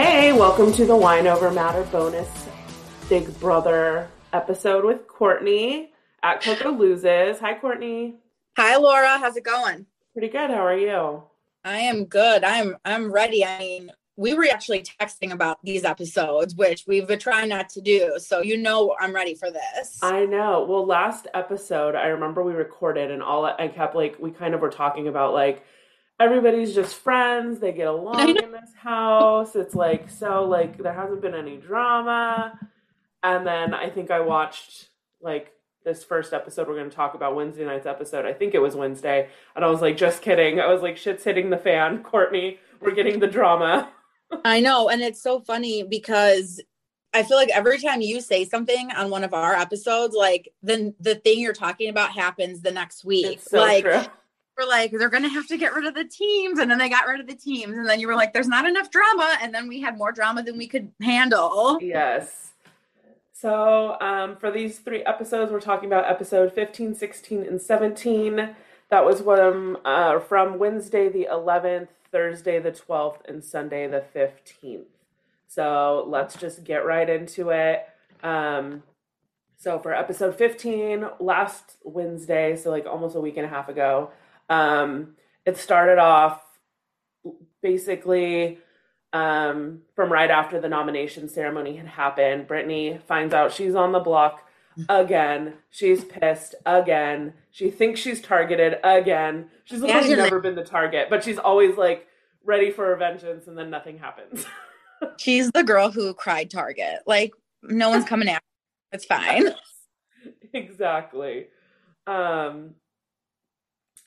Hey, welcome to the Wine Over Matter bonus Big Brother episode with Courtney at Coco Loses. Hi, Courtney. Hi, Laura. How's it going? Pretty good. How are you? I am good. I'm I'm ready. I mean, we were actually texting about these episodes, which we've been trying not to do. So you know I'm ready for this. I know. Well, last episode, I remember we recorded and all I kept like we kind of were talking about like everybody's just friends. They get along in this house. It's like so like there hasn't been any drama. And then I think I watched like this first episode we're going to talk about Wednesday night's episode. I think it was Wednesday. And I was like just kidding. I was like shit's hitting the fan. Courtney, we're getting the drama. I know and it's so funny because I feel like every time you say something on one of our episodes, like then the thing you're talking about happens the next week. So like true. We're like, they're gonna have to get rid of the teams, and then they got rid of the teams, and then you were like, there's not enough drama, and then we had more drama than we could handle. Yes. So, um, for these three episodes, we're talking about episode 15, 16, and 17. That was from, uh, from Wednesday the 11th, Thursday the 12th, and Sunday the 15th. So, let's just get right into it. Um, so, for episode 15, last Wednesday, so like almost a week and a half ago, um, it started off basically um, from right after the nomination ceremony had happened. Brittany finds out she's on the block again. She's pissed again. She thinks she's targeted again. She's literally never been the target, but she's always like ready for vengeance, and then nothing happens. She's the girl who cried Target. Like no one's coming after. her. It's fine. exactly. Um,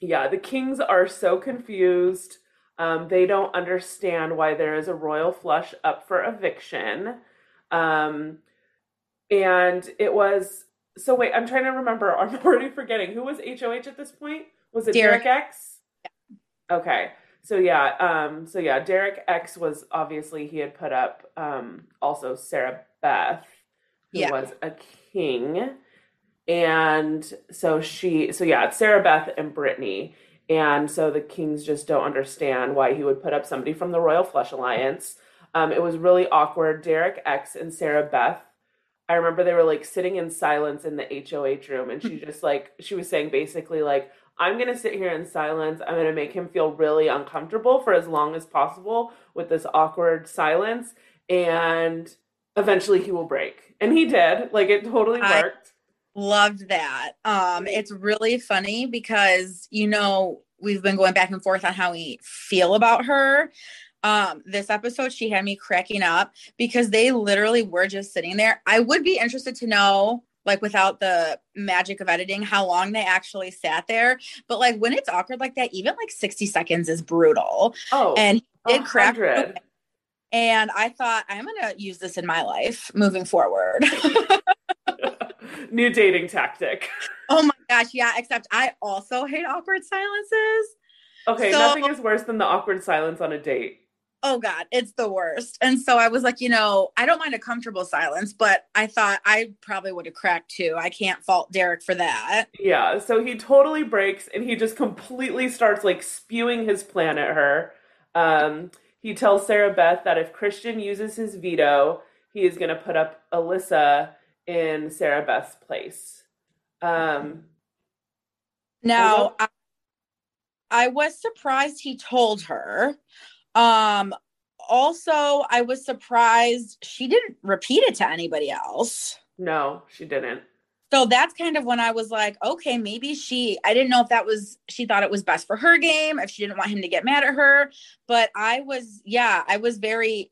yeah, the Kings are so confused. Um, they don't understand why there is a royal flush up for eviction. Um, and it was so wait, I'm trying to remember. I'm already forgetting who was HOH at this point. Was it Derek, Derek. X? Okay. So yeah, um, so yeah, Derek X was obviously he had put up um also Sarah Beth, who Yeah. was a king. And so she so yeah, it's Sarah Beth and Brittany. And so the Kings just don't understand why he would put up somebody from the Royal Flush Alliance. Um, it was really awkward. Derek X and Sarah Beth I remember they were like sitting in silence in the HOH room, and she just like she was saying basically like I'm gonna sit here in silence. I'm gonna make him feel really uncomfortable for as long as possible with this awkward silence, and eventually he will break. And he did. Like it totally I- worked. Loved that. Um, it's really funny because you know we've been going back and forth on how we feel about her. Um, this episode she had me cracking up because they literally were just sitting there. I would be interested to know, like without the magic of editing, how long they actually sat there. But like when it's awkward like that, even like 60 seconds is brutal. Oh, And he a did crack me hundred. up. and I thought I'm gonna use this in my life moving forward. New dating tactic. oh my gosh, yeah, except I also hate awkward silences. Okay, So- nothing is worse than the awkward silence on a date. Oh god, it's the worst. And so I was like, you know, I don't mind a comfortable silence, but I thought I probably would have cracked too. I can't fault Derek for that. Yeah, so he totally breaks and he just completely starts like spewing his plan at her. Um, he tells Sarah Beth that if Christian uses his veto, he is going to put up Alyssa in Sarah Beth's place. Um, Now, I, I was surprised he told her. Um also, I was surprised she didn't repeat it to anybody else. no, she didn't. So that's kind of when I was like, okay, maybe she, I didn't know if that was, she thought it was best for her game, if she didn't want him to get mad at her. But I was, yeah, I was very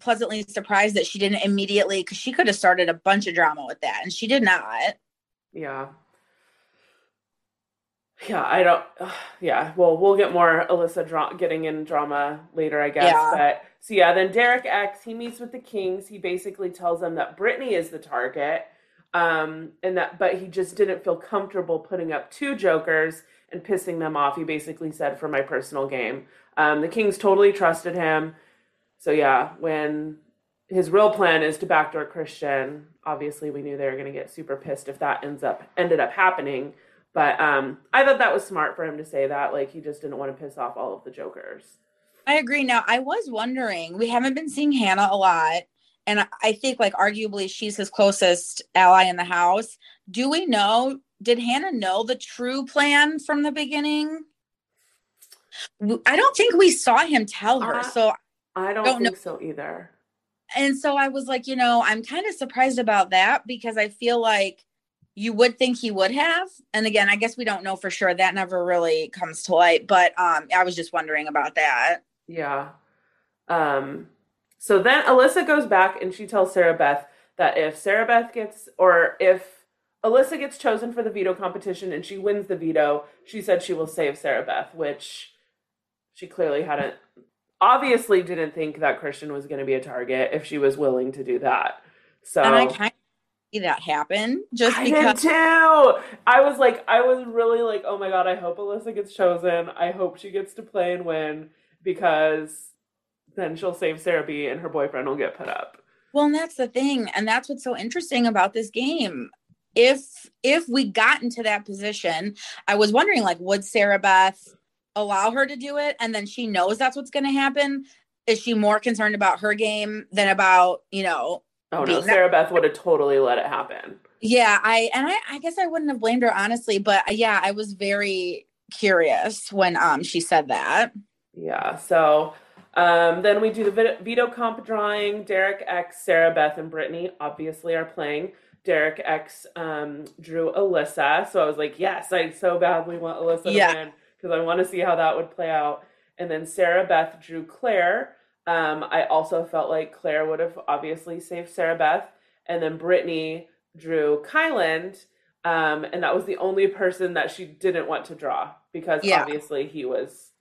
pleasantly surprised that she didn't immediately because she could have started a bunch of drama with that and she did not. Yeah. Yeah, I don't. Uh, yeah, well, we'll get more Alyssa dra- getting in drama later, I guess. Yeah. But so yeah, then Derek X he meets with the Kings. He basically tells them that Brittany is the target, um, and that but he just didn't feel comfortable putting up two jokers and pissing them off. He basically said for my personal game. Um, the Kings totally trusted him. So yeah, when his real plan is to backdoor Christian, obviously we knew they were going to get super pissed if that ends up ended up happening. But um, I thought that was smart for him to say that. Like he just didn't want to piss off all of the jokers. I agree. Now, I was wondering, we haven't been seeing Hannah a lot. And I- think, like, arguably, she's his closest ally in the house. Do we know? Did Hannah know the true plan from the beginning? I don't think we saw him tell her. Uh, so, I don't, Don't know. think so either. and so I was like, you know, I'm kind of surprised about that because I feel like you would think he would have. And again, I guess we don't know for sure. That never really comes to light. But um, I was just wondering about that. Yeah. Um, so then Alyssa goes back and she tells Sarah Beth that if Sarah Beth gets, or if Alyssa gets chosen for the veto competition and she wins the veto, she said she will save Sarah Beth, which she clearly hadn't, obviously didn't think that Christian was going to be a target if she was willing to do that. So And I kind of see that happen just I because. did too. I was like, I was really like, oh my god, I hope Alyssa gets chosen. I hope she gets to play and win because then she'll save Sarah B and her boyfriend will get put up. Well, and that's the thing, and that's what's so interesting about this game. If if we got into that position, I was wondering, like, would Sarah Beth allow her to do it, and then she knows that's what's going to happen? Is she more concerned about her game than about you know? Oh no, Being that- Sarah Beth would have totally let it happen. Yeah, I and I, I guess I wouldn't have blamed her honestly, but uh, yeah, I was very curious when um she said that. Yeah. So um, then we do the veto comp drawing. Derek X, Sarah Beth, and Brittany obviously are playing. Derek X um, drew Alyssa. So I was like, yes, I so badly want Alyssa Yeah. to win because I want to see how that would play out. And then Sarah Beth drew Claire. Um, I also felt like Claire would have obviously saved Sarah Beth. And then Brittany drew Kyland. Um, and that was the only person that she didn't want to draw because Yeah. obviously he was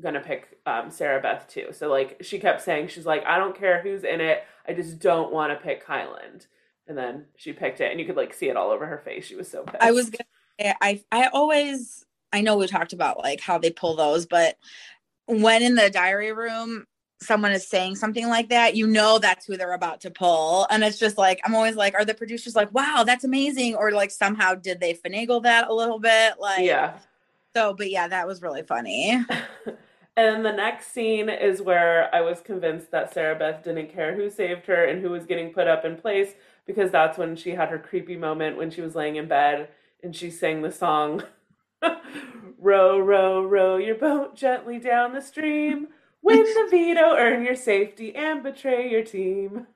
gonna pick um, Sarah Beth too. So like she kept saying she's like I don't care who's in it, I just don't want to pick Kyland. And then she picked it, and you could like see it all over her face. She was so pissed. I was gonna say, I I always I know we talked about like how they pull those, but when in the diary room someone is saying something like that, you know that's who they're about to pull. And it's just like I'm always like, are the producers like, wow, that's amazing? Or like somehow did they finagle that a little bit? Like yeah. so, but yeah, that was really funny. and the next scene is where I was convinced that Sarah Beth didn't care who saved her and who was getting put up in place because that's when she had her creepy moment when she was laying in bed and she sang the song Row, row, row your boat gently down the stream. Win the veto, earn your safety, and betray your team.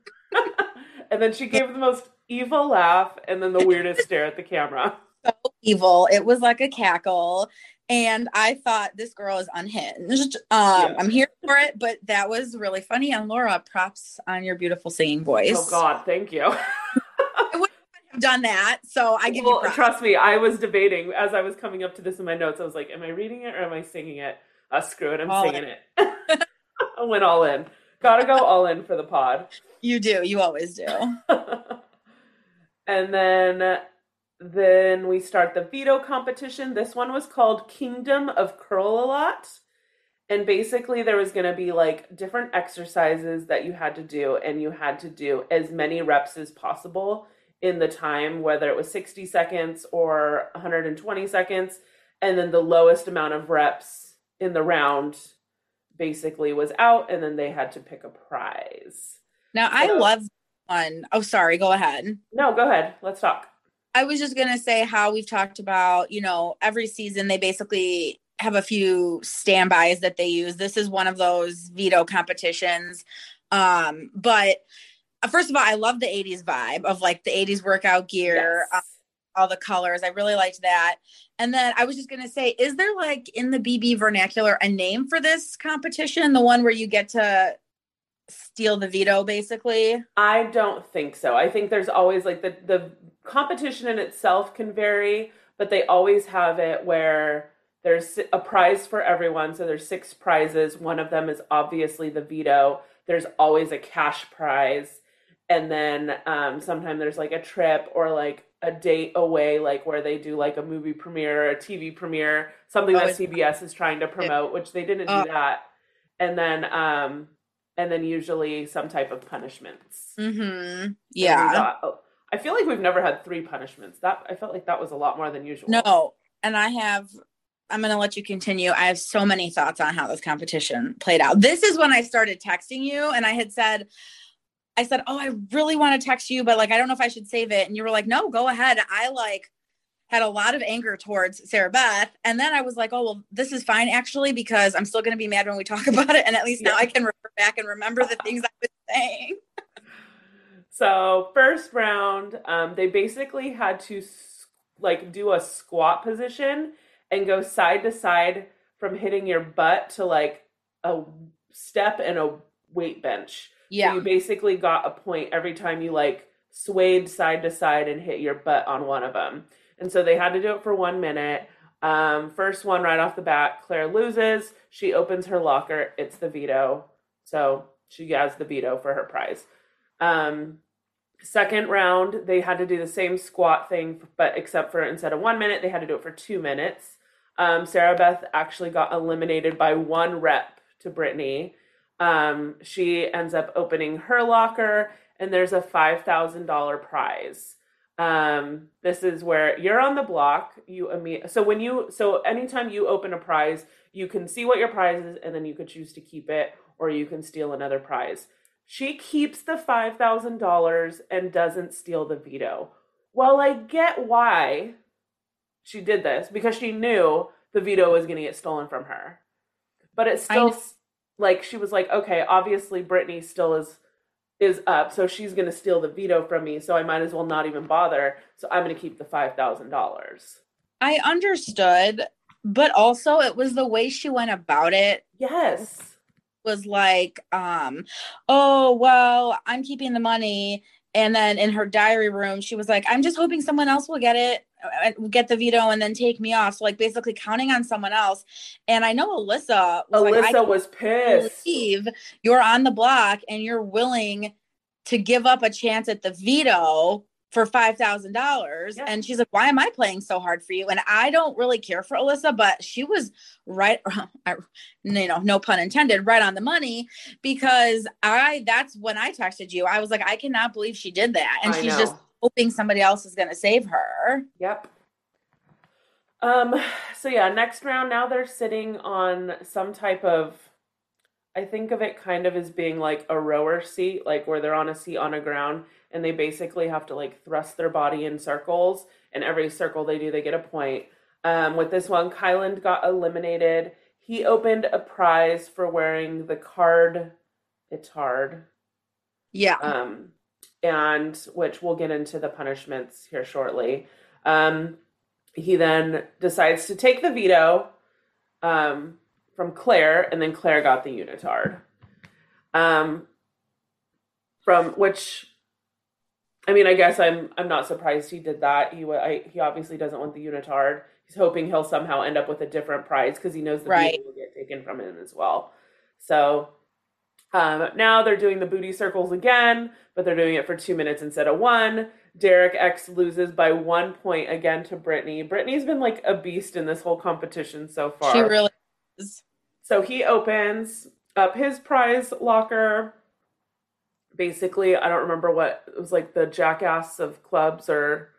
and then she gave the most evil laugh and then the weirdest stare at the camera. so evil. It was like a cackle. And I thought this girl is unhinged. Um, Yeah. I'm here for it, but that was really funny. And Laura, props on your beautiful singing voice. Oh God, thank you. I've done that, so I give well, you trust me, I was debating as I was coming up to this in my notes. I was like, "Am I reading it or am I singing it?" Uh, screw it, I'm All singing it. I went all in. Gotta go all in for the pod. You do. You always do. and then, then we start the veto competition. This one was called Kingdom of Curl a Lot. And basically, there was going to be like different exercises that you had to do, and you had to do as many reps as possible in the time, whether it was 60 seconds or 120 seconds. And then the lowest amount of reps in the round basically was out, and then they had to pick a prize. Now I love one. Oh, sorry. Go ahead. No, go ahead. Let's talk. I was just gonna say how we've talked about, you know, every season they basically have a few standbys that they use. This is one of those veto competitions. Um, but first of all, I love the 80s vibe of like the 80s workout gear, Yes. uh, all the colors. I really liked that. And then I was just gonna say, is there like in the BB vernacular a name for this competition? The one where you get to steal the veto basically? I don't think so. I think there's always like the the competition in itself can vary, but they always have it where there's a prize for everyone. So there's six prizes. One of them is obviously the veto. There's always a cash prize. And then um, sometimes there's like a trip or like a date away, like where they do like a movie premiere, a TV premiere, something Oh, that CBS is trying to promote, which they didn't Oh. do that. And then, um, and then usually some type of punishments. Mm-hmm. Yeah. got- oh, I feel like we've never had three punishments. That I felt like that was a lot more than usual. No, and I have. I'm going to let you continue. I have so many thoughts on how this competition played out. This is when I started texting you, and I had said, I said, "Oh, I really want to text you, but like I don't know if I should save it." And you were like, "No, go ahead." I like had a lot of anger towards Sarah Beth, and then I was like, "Oh, well, this is fine actually because I'm still going to be mad when we talk about it, and at least now I can refer back and remember the things I was saying." So first round, um, they basically had to like do a squat position and go side to side from hitting your butt to like a step and a weight bench. So Yeah, you basically got a point every time you like swayed side to side and hit your butt on one of them. And so they had to do it for one minute. Um, first one right off the bat, Claire loses. She opens her locker. It's the veto. So she has the veto for her prize. Um, second round, they had to do the same squat thing, but except for instead of one minute, they had to do it for two minutes. Um, Sarah Beth actually got eliminated by one rep to Brittany. Um, she ends up opening her locker, and there's a $5,000 prize. Um, this is where you're on the block. You imme- so when you so anytime you open a prize, you can see what your prize is, and then you could choose to keep it, or you can steal another prize. She keeps the five thousand dollars and doesn't steal the veto. Well, I get why she did this because she knew the veto was going to get stolen from her. But it still like she was like, okay, obviously Brittany still is is up, so she's to steal the veto from me, so I might as well not even bother. So I'm to keep the five thousand dollars. I understood, but also it was the way she went about it Yes. was like, um, oh, well, I'm keeping the money. And then in her diary room, she was like, I'm just hoping someone else will get it, Uh, uh, get the veto, and then take me off. So, like, basically counting on someone else. And I know Alyssa was Alyssa like, was pissed. believe you're on the block and you're willing to give up a chance at the veto for five thousand dollars. And she's like, "Why am I playing so hard for you?" And I don't really care for Alyssa, but she was right, I- you know, no pun intended, right on the money because I. That's when I texted you. I was like, I cannot believe she did that, and I she's know. just hoping somebody else is going to save her. Yep. Um, so yeah, next round now they're sitting on some type of I think of it kind of as being like a rower seat, like where they're on a seat on a ground and they basically have to like thrust their body in circles and every circle they do they get a point. Um, with this one, Kyland got eliminated. He opened a prize for wearing the card it's hard Yeah. um, and which we'll get into the punishments here shortly. Um, he then decides to take the veto um, from Claire, and then Claire got the unitard. Um, from which, I mean, I guess I'm I'm not surprised he did that. He I, he obviously doesn't want the unitard. He's hoping he'll somehow end up with a different prize because he knows the Right. veto will get taken from him as well. So um, now they're doing the booty circles again, but they're doing it for two minutes instead of one. Derek X loses by one point again to Brittany. Brittany's been like a beast in this whole competition so far. she really is. So he opens up his prize locker. Basically, I don't remember what it was like the jackass of clubs or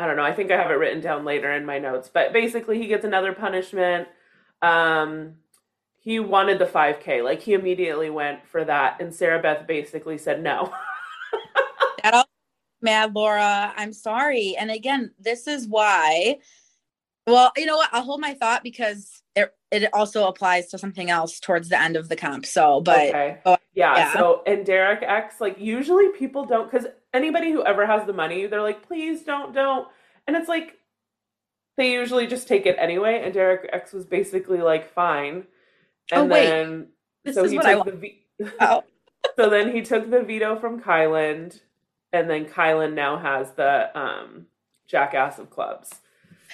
I don't know. I think I have it written down later in my notes. But basically, he gets another punishment. Um, he wanted the 5K. Like he immediately went for that, and Sarah Beth basically said no. That mad, Laura. I'm sorry. And again, this is why. Well, you know what? I'll hold my thought because it it also applies to something else towards the end of the comp. So, but okay. oh, yeah, yeah. So and Derek X, like usually people don't because anybody who ever has the money, they're like, please don't, don't. And it's like they usually just take it anyway. And Derek X was basically like, fine. And Oh, wait. then This so is he what took wa- the v- Oh. so then he took the veto from Kyland, and then Kyland now has the um, jackass of clubs.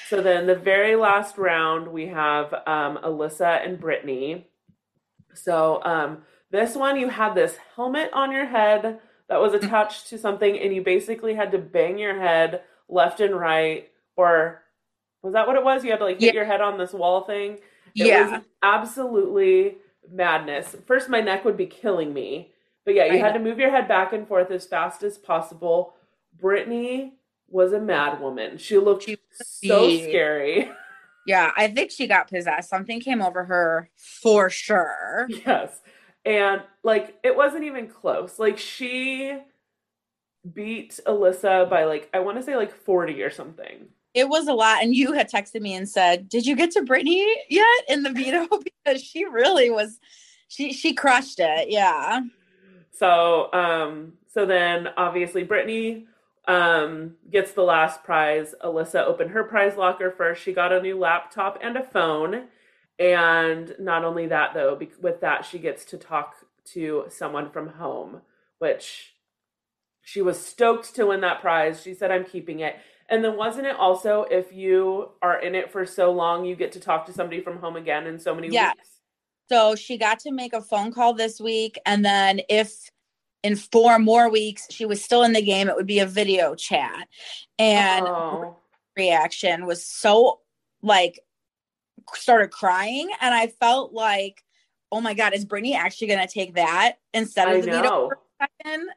So then the very last round, we have um, Alyssa and Brittany. So um, this one, you had this helmet on your head that was Mm-hmm. attached to something, and you basically had to bang your head left and right, or was that what it was? You had to like hit Yeah. your head on this wall thing. It Yeah. was absolutely madness. First, my neck would be killing me, but yeah, you I had know. to move your head back and forth as fast as possible. Brittany was a mad woman. She looked She so scary. Yeah, I think she got possessed. Something came over her for sure. Yes. And like it wasn't even close. Like she beat Alyssa by like I want to say like 40 or something. It was a lot. And you had texted me and said, Did you get to Brittany yet in the veto? Because she really was she she crushed it. Yeah. So um so then obviously Brittany um gets the last prize. Alyssa opened her prize locker first. She got a new laptop and a phone. And not only that though, with that she gets to talk to someone from home, which she was stoked to win that prize. She said I'm keeping it. And then wasn't it also if you are in it for so long you get to talk to somebody from home again in so many Yes. weeks? So she got to make a phone call this week. And then if in four more weeks she was still in the game, it would be a video chat. And oh. reaction was so like started crying and I felt like, oh my God, is Brittany actually gonna take that instead I of the veto know. for?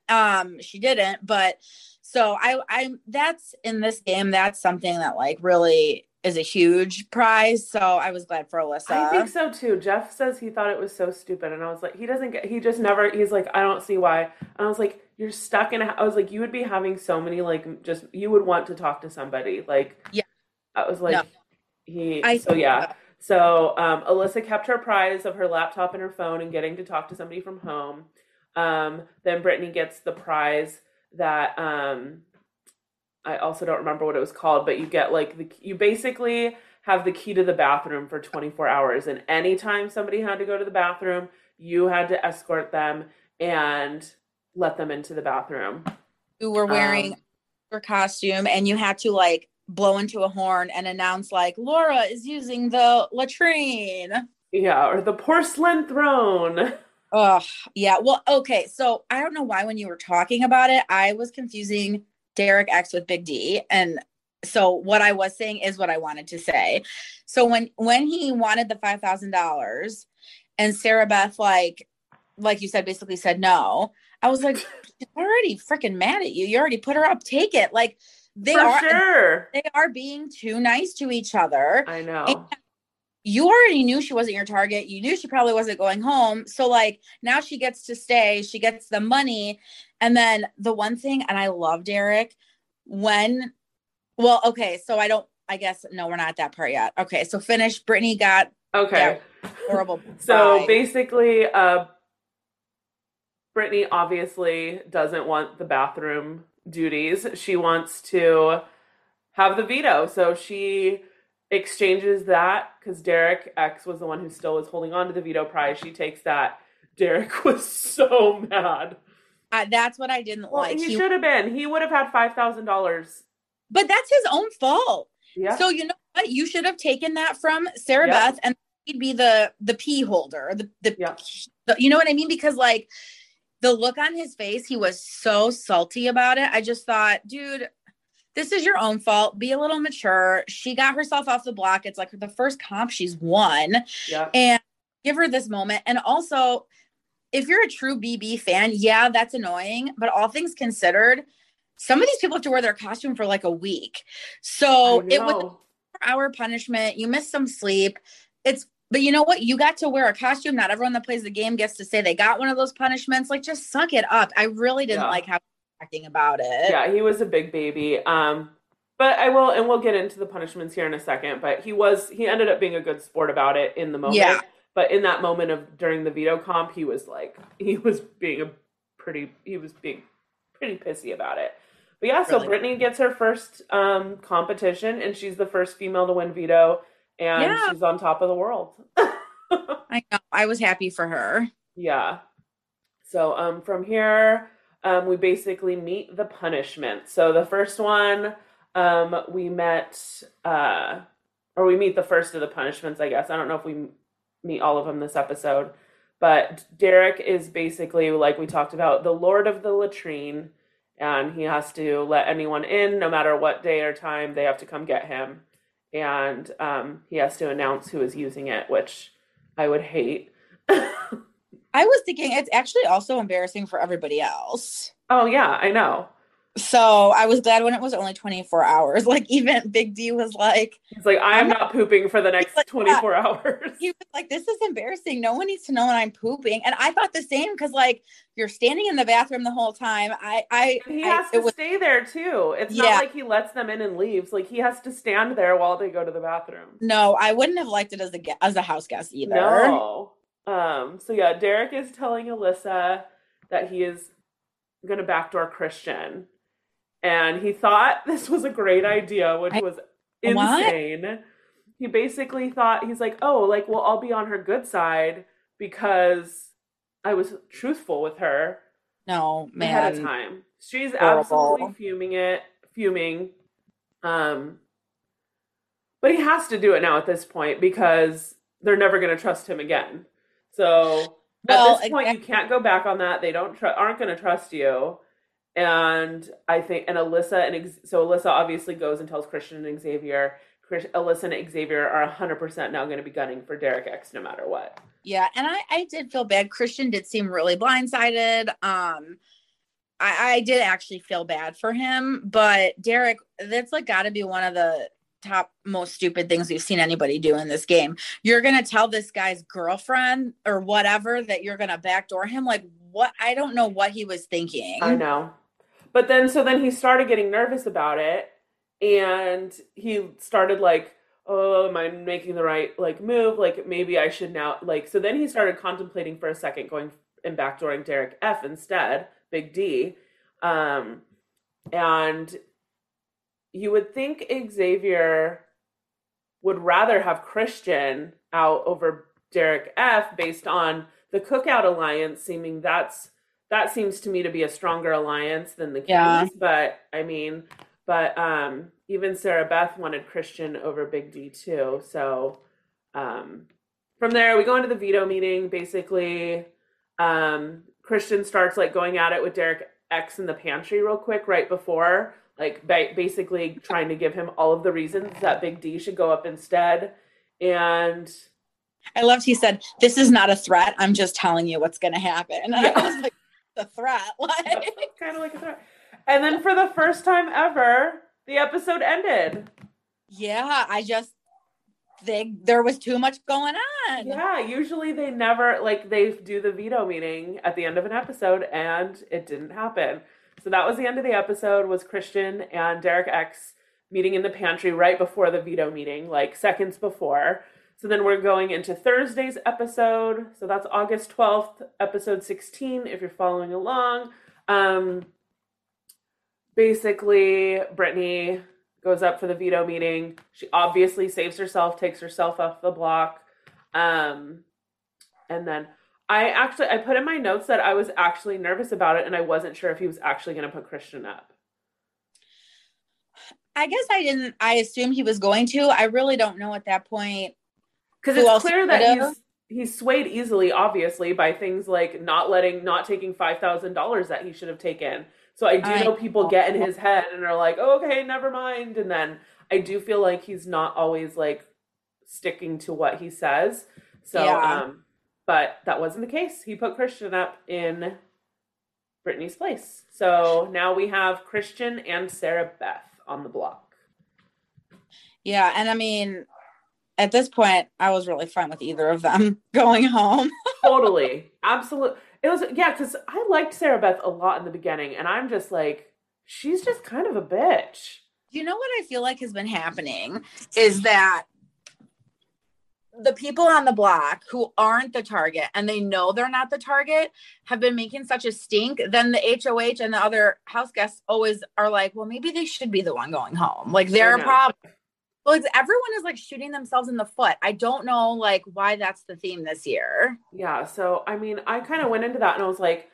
Um, she didn't, but so I I'm that's in this game, that's something that like really is a huge prize. So I was glad for Alyssa. I think so too. Jeff says he thought it was so stupid, and I was like, he doesn't get. He just never. He's like, I don't see why. And I was like, you're stuck in. A, I was like, you would be having so many like just. You would want to talk to somebody. Like, Yeah. I was like, No. he. I so yeah. So um, Alyssa kept her prize of her laptop and her phone and getting to talk to somebody from home. Um, then Brittany gets the prize that um, I also don't remember what it was called, but you get like the you basically have the key to the bathroom for 24 hours, and anytime somebody had to go to the bathroom, you had to escort them and let them into the bathroom. you were wearing Um, your costume and you had to like blow into a horn and announce like Laura is using the latrine. Yeah, or the porcelain throne. Oh, yeah. Well, okay. So I don't know why when you were talking about it, I was confusing Derek X with Big D. And so what I was saying is what I wanted to say. So when when he wanted the five thousand dollars and Sarah Beth like like you said basically said no, I was like, she's already freaking mad at you. You already put her up. Take it. Like they For are sure. they are being too nice to each other I know. You already knew she wasn't your target. You knew she probably wasn't going home. So like now she gets to stay, she gets the money. And then the one thing, and I love Derek, when well, okay, so I don't I guess no, we're not at that part yet. Okay, so finish. Brittany got Okay. horrible. So basically, uh, Brittany obviously doesn't want the bathroom duties. She wants to have the veto. So she exchanges that because Derek X was the one who still was holding on to the veto prize. She takes that. Derek was so mad. Uh, that's what I didn't Well, like. he, He- should have been. He would have had five thousand dollars. but that's his own fault. Yeah. So you know what? You should have taken that from Sarah Yeah. Beth and he'd be the the pee holder. The the, Yeah. the you know what I mean? Because like the look on his face, he was so salty about it. I just thought, dude, this is your own fault. Be a little mature. She got herself off the block. It's like the first comp she's won. yeah. And give her this moment. And also, if you're a true BB fan, yeah, that's annoying. But all things considered, some of these people have to wear their costume for like a week. So it was hour punishment. You missed some sleep. It's but you know what? You got to wear a costume. Not everyone that plays the game gets to say they got one of those punishments. Like just suck it up. I really didn't Yeah. like how acting about it. yeah, he was a big baby. Um, but I will, and we'll get into the punishments here in a second. But he was, he ended up being a good sport about it in the moment. Yeah. But in that moment of during the veto comp, he was like, he was being a pretty, he was being pretty pissy about it. But yeah, so Really? Brittany gets her first um, competition, and she's the first female to win veto, and Yeah. she's on top of the world. I know. I was happy for her. Yeah. So um, from here, um, we basically meet the punishment. So the first one, um, we met, uh, or we meet the first of the punishments, I guess. I don't know if we meet all of them this episode, but Derek is basically, like we talked about, the Lord of the latrine, and he has to let anyone in, no matter what day or time, they have to come get him. And um, he has to announce who is using it, which I would hate. I was thinking it's actually also embarrassing for everybody else. Oh yeah, I know. So I was glad when it was only 24 hours. Like even Big D was like, He's like, I'm not pooping for the next like, 24 hours. he was like, this is embarrassing. No one needs to know when I'm pooping. And I thought the same because like you're standing in the bathroom the whole time. I, I, He I- has it to was, stay there too. It's Yeah. not like he lets them in and leaves. Like he has to stand there while they go to the bathroom. no, I wouldn't have liked it as a as a house guest either. No. Um, so yeah, Derek is telling Alyssa that he is gonna backdoor Christian. And he thought this was a great idea, which I- was What? insane. He basically thought he's like, oh, like, well, I'll be on her good side because I was truthful with her No, man. ahead of time. She's Horrible. absolutely fuming it, fuming. Um, but he has to do it now at this point because they're never going to trust him again. So Well, at this point, you can't go back on that. They don't tr- aren't going to trust you. And I think, and Alyssa and Ex- so Alyssa obviously goes and tells Christian and Xavier. Chris, Alyssa and Xavier are hundred percent now going to be gunning for Derek X no matter what. Yeah, and I I did feel bad. Christian did seem really blindsided. Um I I did actually feel bad for him, but Derek, that's like got to be one of the top most stupid things we've seen anybody do in this game. You're going to tell this guy's girlfriend or whatever that you're going to backdoor him like what I don't know what he was thinking. I know. But then, so then he started getting nervous about it, and he started like, "Oh, am I making the right like move? Like maybe I should now like." So then he started contemplating for a second going and backdooring Derek F instead, Big D, um, and you would think Xavier would rather have Christian out over Derek F based on the Cookout alliance, seeming that's that seems to me to be a stronger alliance than the Kings. Yeah. But I mean, but um, even Sarah Beth wanted Christian over Big D too. So um, from there, we go into the veto meeting. Basically, um, Christian starts like going at it with Derek X in the pantry real quick right before, like ba- basically trying to give him all of the reasons that Big D should go up instead. And I loved he said, "This is not a threat. I'm just telling you what's going to happen." And Yeah. I was like, "The threat." Like kind of like a threat. And then for the first time ever, the episode ended. Yeah, I just they there was too much going on. Yeah, usually they never like they do the veto meeting at the end of an episode and it didn't happen. So that was the end of the episode was Christian and Derek X meeting in the pantry right before the veto meeting, like seconds before. So then we're going into Thursday's episode. So that's August 12th, episode 16 if you're following along. Um basically Brittany goes up for the veto meeting. She obviously saves herself, takes herself off the block. Um, and then I actually I put in my notes that I was actually nervous about it, and I wasn't sure if he was actually going to put Christian up. I guess I didn't I assumed he was going to. I really don't know at that point. Because Who it's clear that he's he's swayed easily, obviously, by things like not letting, not taking five thousand dollars that he should have taken. So I do I know people get in his head and are like, oh, "Okay, never mind," and then I do feel like he's not always like sticking to what he says. So, Yeah. um, but that wasn't the case. He put Christian up in Brittany's place. So now we have Christian and Sarah Beth on the block. Yeah, and I mean at this point I was really fine with either of them going home. totally absolutely it was yeah because i liked sarah beth a lot in the beginning and i'm just like she's just kind of a bitch You know what I feel like has been happening is that the people on the block who aren't the target and they know they're not the target have been making such a stink. Then the HOH and the other house guests always are like, well, maybe they should be the one going home. Like they're a problem. Well, it's, everyone is like shooting themselves in the foot. I don't know like why that's the theme this year. yeah so i mean i kind of went into that and i was like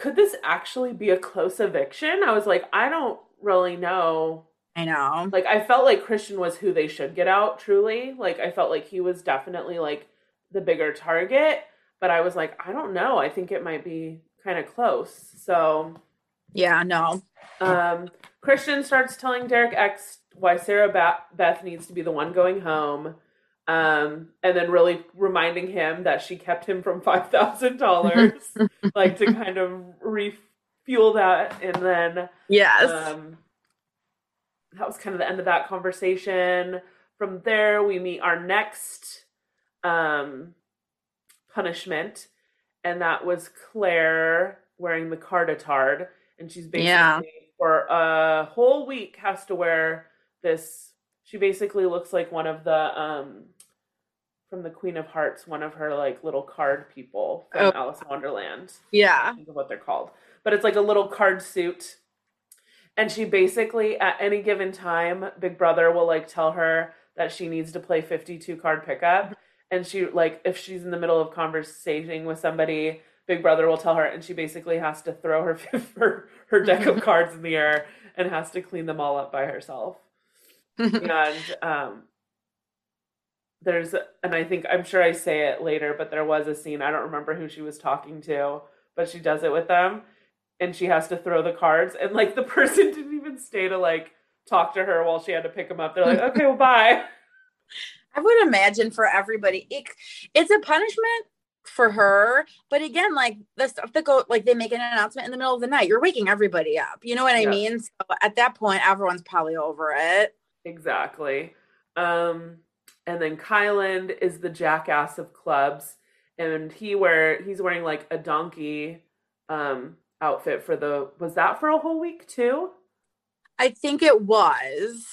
could this actually be a close eviction? I was like, I don't really know. I know. Like I felt like Christian was who they should get out truly. Like I felt like he was definitely like the bigger target, but I was like, I don't know. I think it might be kind of close. So yeah, no. Um Christian starts telling Derek X why Sarah ba- Beth needs to be the one going home. Um, and then really reminding him that she kept him from five thousand dollars, like to kind of refuel that. And then yes, um, that was kind of the end of that conversation. From there, we meet our next um, punishment, and that was Claire wearing the carditard, and she's basically yeah. for a whole week has to wear this. She basically looks like one of the um, from the Queen of Hearts, one of her like little card people from oh. Alice in Wonderland. Yeah, think of what they're called, but it's like a little card suit and she basically at any given time big brother will like tell her that she needs to play 52 card pickup. And she like if she's in the middle of conversating with somebody big brother will tell her and she basically has to throw her her, her deck of cards in the air and has to clean them all up by herself. And um there's and i think i'm sure i say it later but there was a scene i don't remember who she was talking to but she does it with them and she has to throw the cards and like the person didn't even stay to like talk to her while she had to pick them up. They're like okay well bye. I would imagine for everybody it, it's a punishment for her but again like the stuff that go like they make an announcement in the middle of the night you're waking everybody up you know what i yeah. mean? So at that point everyone's probably over it. Exactly. Um and then kyland is the jackass of clubs and he wear he's wearing like a donkey um outfit for the was that for a whole week too? I think it was.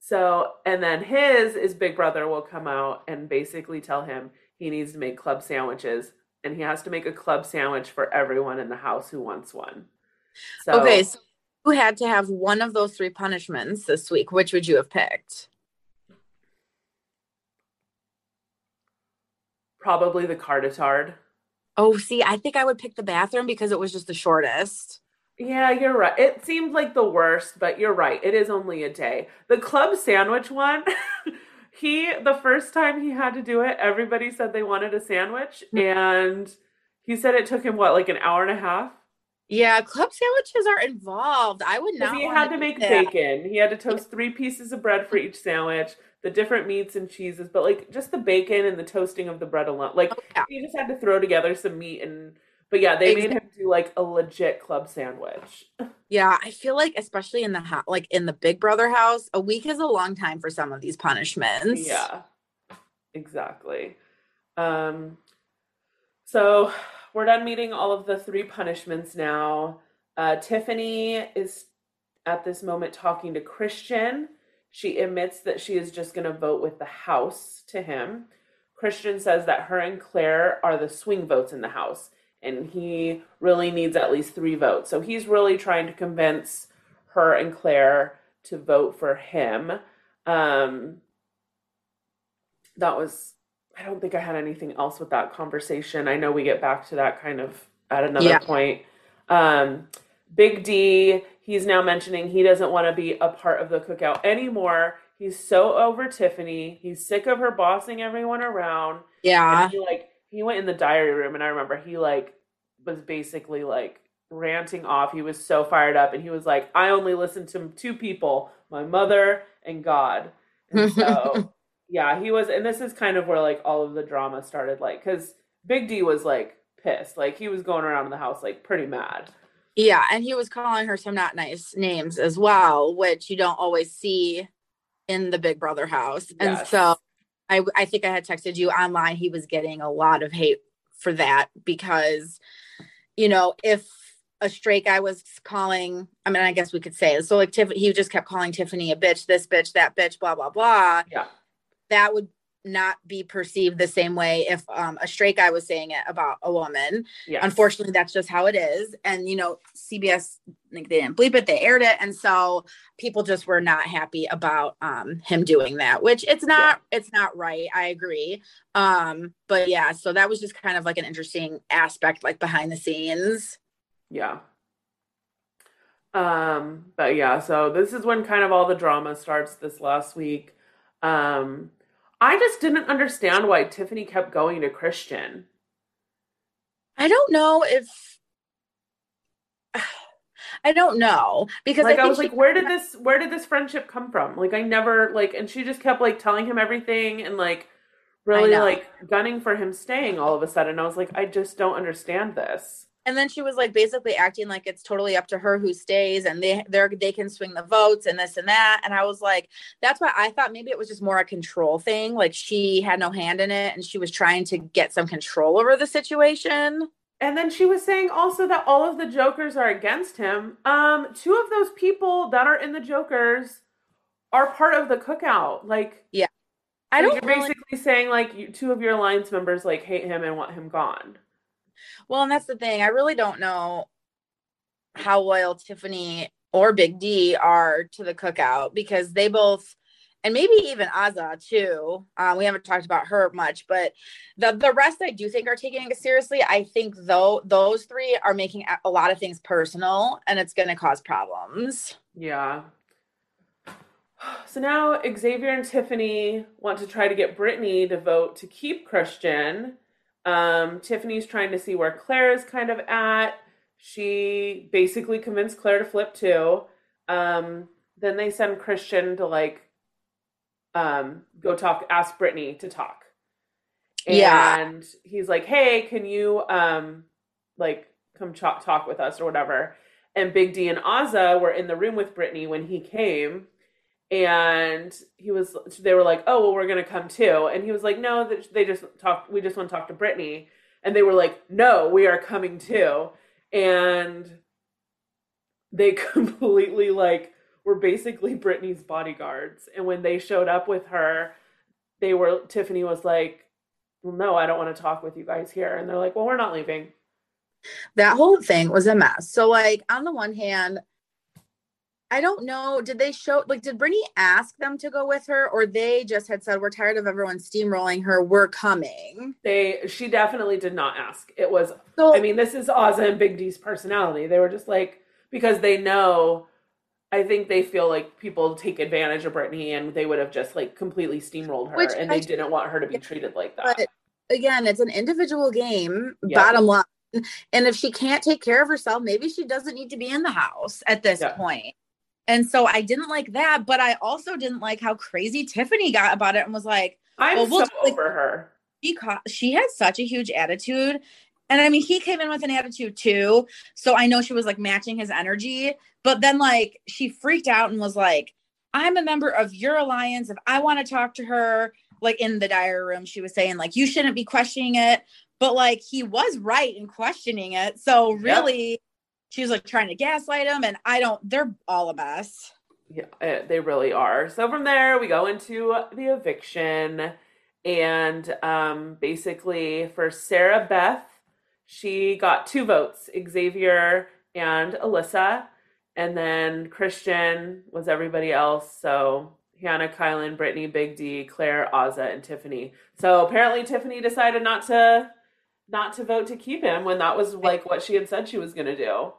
So, and then his is Big Brother will come out and basically tell him he needs to make club sandwiches and he has to make a club sandwich for everyone in the house who wants one. So, okay, so who had to have one of those three punishments this week? Which would you have picked? Probably the carditard. Oh, see, I think I would pick the bathroom because it was just the shortest. Yeah, you're right. It seemed like the worst, but you're right. It is only a day. The club sandwich one, he the first time he had to do it, everybody said they wanted a sandwich mm-hmm. and he said it took him what, like an hour and a half? Yeah, club sandwiches are involved. I would not. He had to make that. bacon. He had to toast three pieces of bread for each sandwich the different meats and cheeses, but like just the bacon and the toasting of the bread alone. Like oh, yeah. he just had to throw together some meat and but yeah, they exactly. made him do like a legit club sandwich. Yeah, I feel like especially in the house, like in the Big Brother house, a week is a long time for some of these punishments. Yeah. Exactly. Um so we're done meeting all of the three punishments now. Uh Tiffany is at this moment talking to Christian she admits that she is just going to vote with the House to him. Christian says that her and Claire are the swing votes in the House, and he really needs at least three votes. So he's really trying to convince her and Claire to vote for him. Um, that was, I don't think I had anything else with that conversation. I know we get back to that kind of at another yeah. point. Um, Big D, he's now mentioning he doesn't want to be a part of the cookout anymore. He's so over Tiffany. He's sick of her bossing everyone around. Yeah. he like he went in the diary room and I remember he like was basically like ranting off. He was so fired up and he was like, I only listen to two people, my mother and God. And so yeah, he was and this is kind of where like all of the drama started, like because Big D was like pissed. Like he was going around in the house like pretty mad. Yeah, and he was calling her some not nice names as well, which you don't always see in the Big Brother house. Yes. And so I I think I had texted you online he was getting a lot of hate for that because you know, if a straight guy was calling, I mean, I guess we could say so like Tiffany he just kept calling Tiffany a bitch, this bitch, that bitch, blah blah blah. Yeah. That would not be perceived the same way if um, a straight guy was saying it about a woman. Yes. Unfortunately, that's just how it is. And you know, CBS like they didn't bleep it, they aired it, and so people just were not happy about um, him doing that. Which it's not, yeah. it's not right. I agree. Um, but yeah, so that was just kind of like an interesting aspect, like behind the scenes. Yeah. Um, but yeah, so this is when kind of all the drama starts this last week. Um, I just didn't understand why Tiffany kept going to Christian. I don't know if I don't know because like I, think was like, where did this where did this friendship come from? Like I never like and she just kept like telling him everything and like really like gunning for him staying all of a sudden. I was like, I just don't understand this. And then she was like basically acting like it's totally up to her who stays and they they they can swing the votes and this and that and I was like that's why I thought maybe it was just more a control thing like she had no hand in it and she was trying to get some control over the situation. And then she was saying also that all of the jokers are against him. Um, two of those people that are in the jokers are part of the cookout. Like, yeah I don't You're really- basically saying like you, two of your alliance members like hate him and want him gone. Well, and that's the thing. I really don't know how loyal Tiffany or Big D are to the cookout because they both, and maybe even Azah too. Um, we haven't talked about her much, but the the rest I do think are taking it seriously. I think though those three are making a lot of things personal, and it's going to cause problems. Yeah. So now Xavier and Tiffany want to try to get Brittany to vote to keep Christian. Um, Tiffany's trying to see where Claire is kind of at. She basically convinced Claire to flip too. Um, then they send Christian to like um, go talk, ask Brittany to talk. Yeah. And he's like, hey, can you um, like come talk, talk with us or whatever? And Big D and Azah were in the room with Brittany when he came and he was they were like oh well we're gonna come too. And he was like no they just talked we just want to talk to brittany. And they were like no we are coming too. And they completely like were basically brittany's bodyguards. And when they showed up with her they were tiffany was like well no i don't want to talk with you guys here. And they're like well we're not leaving. That whole thing was a mess. So, like on the one hand. I don't know. Did they show like did Brittany ask them to go with her or they just had said we're tired of everyone steamrolling her, we're coming. they she definitely did not ask it was So I mean, this is Azah and Big D's personality. They were just like because they know. I think they feel like people take advantage of Brittany, and they would have just like completely steamrolled her, and I- they didn't want her to be treated like that. but again, it's an individual game, bottom line. And if she can't take care of herself, maybe she doesn't need to be in the house at this point. And so I didn't like that, but I also didn't like how crazy Tiffany got about it and was like, I'm well, we'll so like- over her. she ca- she had such a huge attitude. And I mean, he came in with an attitude too. So I know she was like matching his energy. But then, like, she freaked out and was like, I'm a member of your alliance. If I want to talk to her, like in the diary room, she was saying, like, you shouldn't be questioning it. But like, he was right in questioning it. So really, she was like trying to gaslight him. And I don't, they're all a mess. Yeah, eh, they really are. So from there, we go into the eviction, and um, basically for Sarah Beth, she got two votes: Xavier and Alyssa, and then Christian was everybody else. So Hannah, Kyland, Brittany, Big D, Claire, Azah, and Tiffany. So apparently Tiffany decided not to not to vote to keep him when that was like what she had said she was going to do.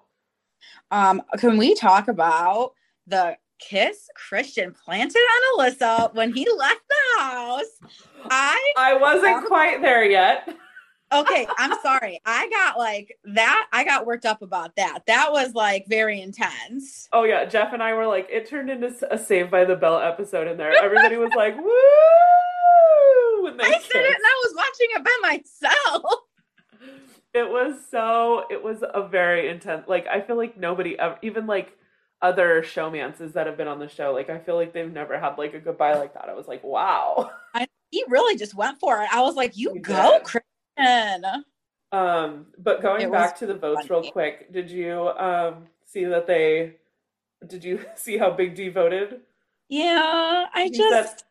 Um, can we talk about the kiss Christian planted on Alyssa when he left the house? I I wasn't quite there yet. okay, I'm sorry. I got like that. I got worked up about that. That was like very intense. Oh yeah, Jeff and I were like, it turned into a Save by the Bell episode in there. Everybody was like, woo! When they I said it and I was watching it by myself. It was so. It was a very intense. Like I feel like nobody ever, even like other showmances that have been on the show, like I feel like they've never had like a goodbye like that. I was like, wow. He really just went for it. I was like, "You He go, did. Christian." Um, but going It back to the votes real quick, did you um see that they? Did you see how Big D voted? Yeah, I He just said,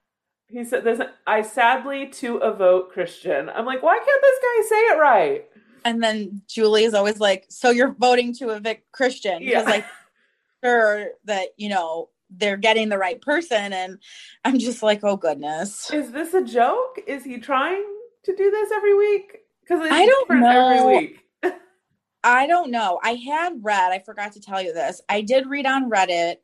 he said this. I sadly to a vote Christian. I'm like, why can't this guy say it right? And then Julie is always like, "So you're voting to evict Christian?" Yeah. Because like, sure that you know they're getting the right person, and I'm just like, "Oh goodness." Is this a joke? Is he trying to do this every week? Because I don't know. every week. I don't know. I had read, I forgot to tell you this. I did read on Reddit.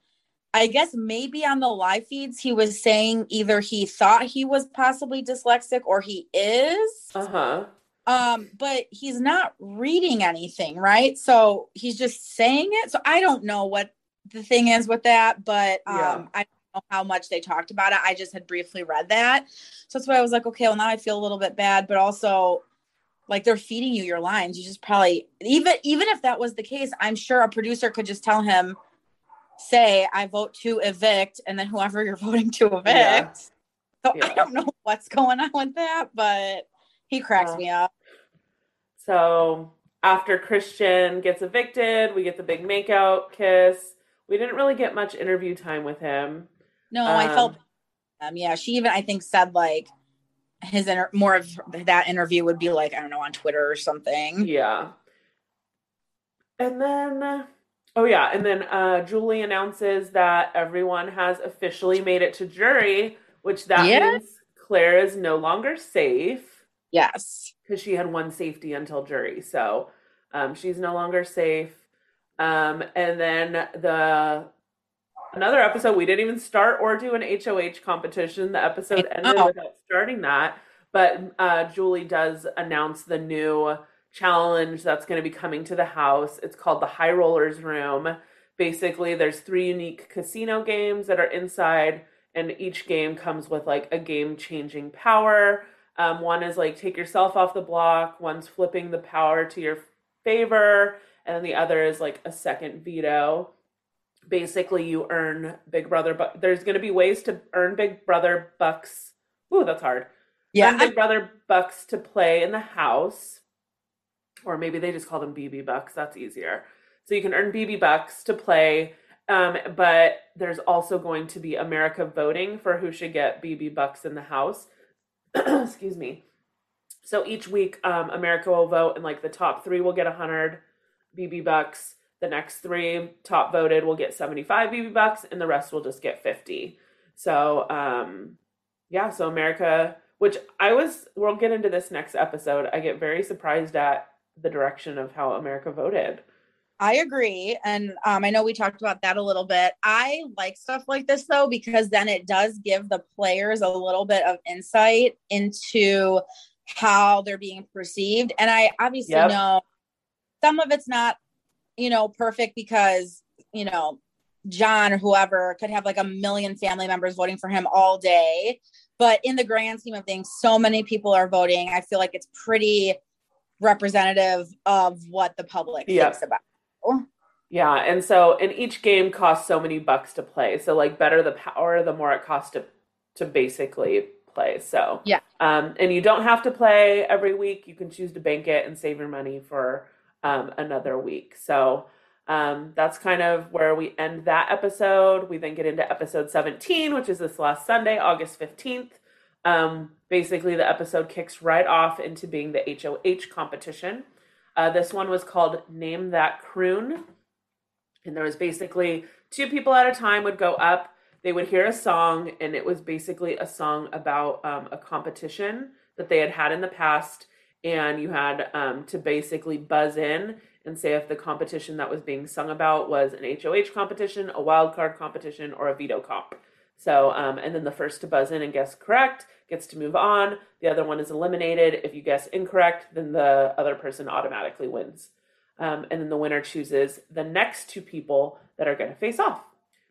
I guess maybe on the live feeds, he was saying either he thought he was possibly dyslexic or he is. Uh huh. Um, but he's not reading anything, right? So he's just saying it. So I don't know what the thing is with that, but um, Yeah. I don't know how much they talked about it. I just had briefly read that. So that's why I was like, okay, well, now I feel a little bit bad, but also like they're feeding you your lines. You just probably even even if that was the case, I'm sure a producer could just tell him, say, I vote to evict, and then whoever you're voting to evict. Yeah. So Yeah. I don't know what's going on with that, but he cracks Yeah. me up. So after Christian gets evicted, we get the big makeout kiss. We didn't really get much interview time with him. No, I felt Um, um yeah, she even I think said like his inter- more of that interview would be like I don't know on Twitter or something. Yeah. And then, oh yeah, and then uh, Julie announces that everyone has officially made it to jury, which that Yeah. means Claire is no longer safe Yes. Because she had one safety until jury. So um, she's no longer safe. Um, and then the another episode we didn't even start or do an HOH competition. The episode ended without starting that. But uh, Julie does announce the new challenge that's going to be coming to the house. It's called the High Rollers Room. Basically, there's three unique casino games that are inside, and each game comes with like a game changing power. Um, one is like take yourself off the block, one's flipping the power to your favor, and then the other is like a second veto. Basically, you earn Big Brother, but there's going to be ways to earn Big Brother bucks. Ooh, that's hard. Yeah. Earn Big Brother bucks to play in the house, or maybe they just call them BB bucks. That's easier. So you can earn BB bucks to play, um, but there's also going to be America voting for who should get BB bucks in the house. Excuse me. So each week, um, America will vote, and like the top three will get a 100 BB bucks. The next three top voted will get 75 BB bucks, and the rest will just get 50. So, um, yeah, so America, which I was, we'll get into this next episode. I get very surprised at the direction of how America voted. I agree. And um, I know we talked about that a little bit. I like stuff like this though, because then it does give the players a little bit of insight into how they're being perceived. And I obviously Yep. know some of it's not, you know, perfect because, you know, John or whoever could have like a million family members voting for him all day. But in the grand scheme of things, so many people are voting. I feel like it's pretty representative of what the public thinks about. Yeah, and so and each game costs so many bucks to play. So like better the power, the more it costs to to basically play. So Yeah. um, and you don't have to play every week. You can choose to bank it and save your money for um, another week. So um, that's kind of where we end that episode. We then get into episode 17, which is this last Sunday, August 15th. Um, basically, the episode kicks right off into being the HOH competition. Uh, this one was called Name That Croon. And there was basically two people at a time would go up. They would hear a song, and it was basically a song about um, a competition that they had had in the past. And you had um, to basically buzz in and say if the competition that was being sung about was an HOH competition, a wild card competition, or a veto comp. So, um, and then the first to buzz in and guess correct gets to move on. The other one is eliminated. If you guess incorrect, then the other person automatically wins. Um, and then the winner chooses the next two people that are going to face off.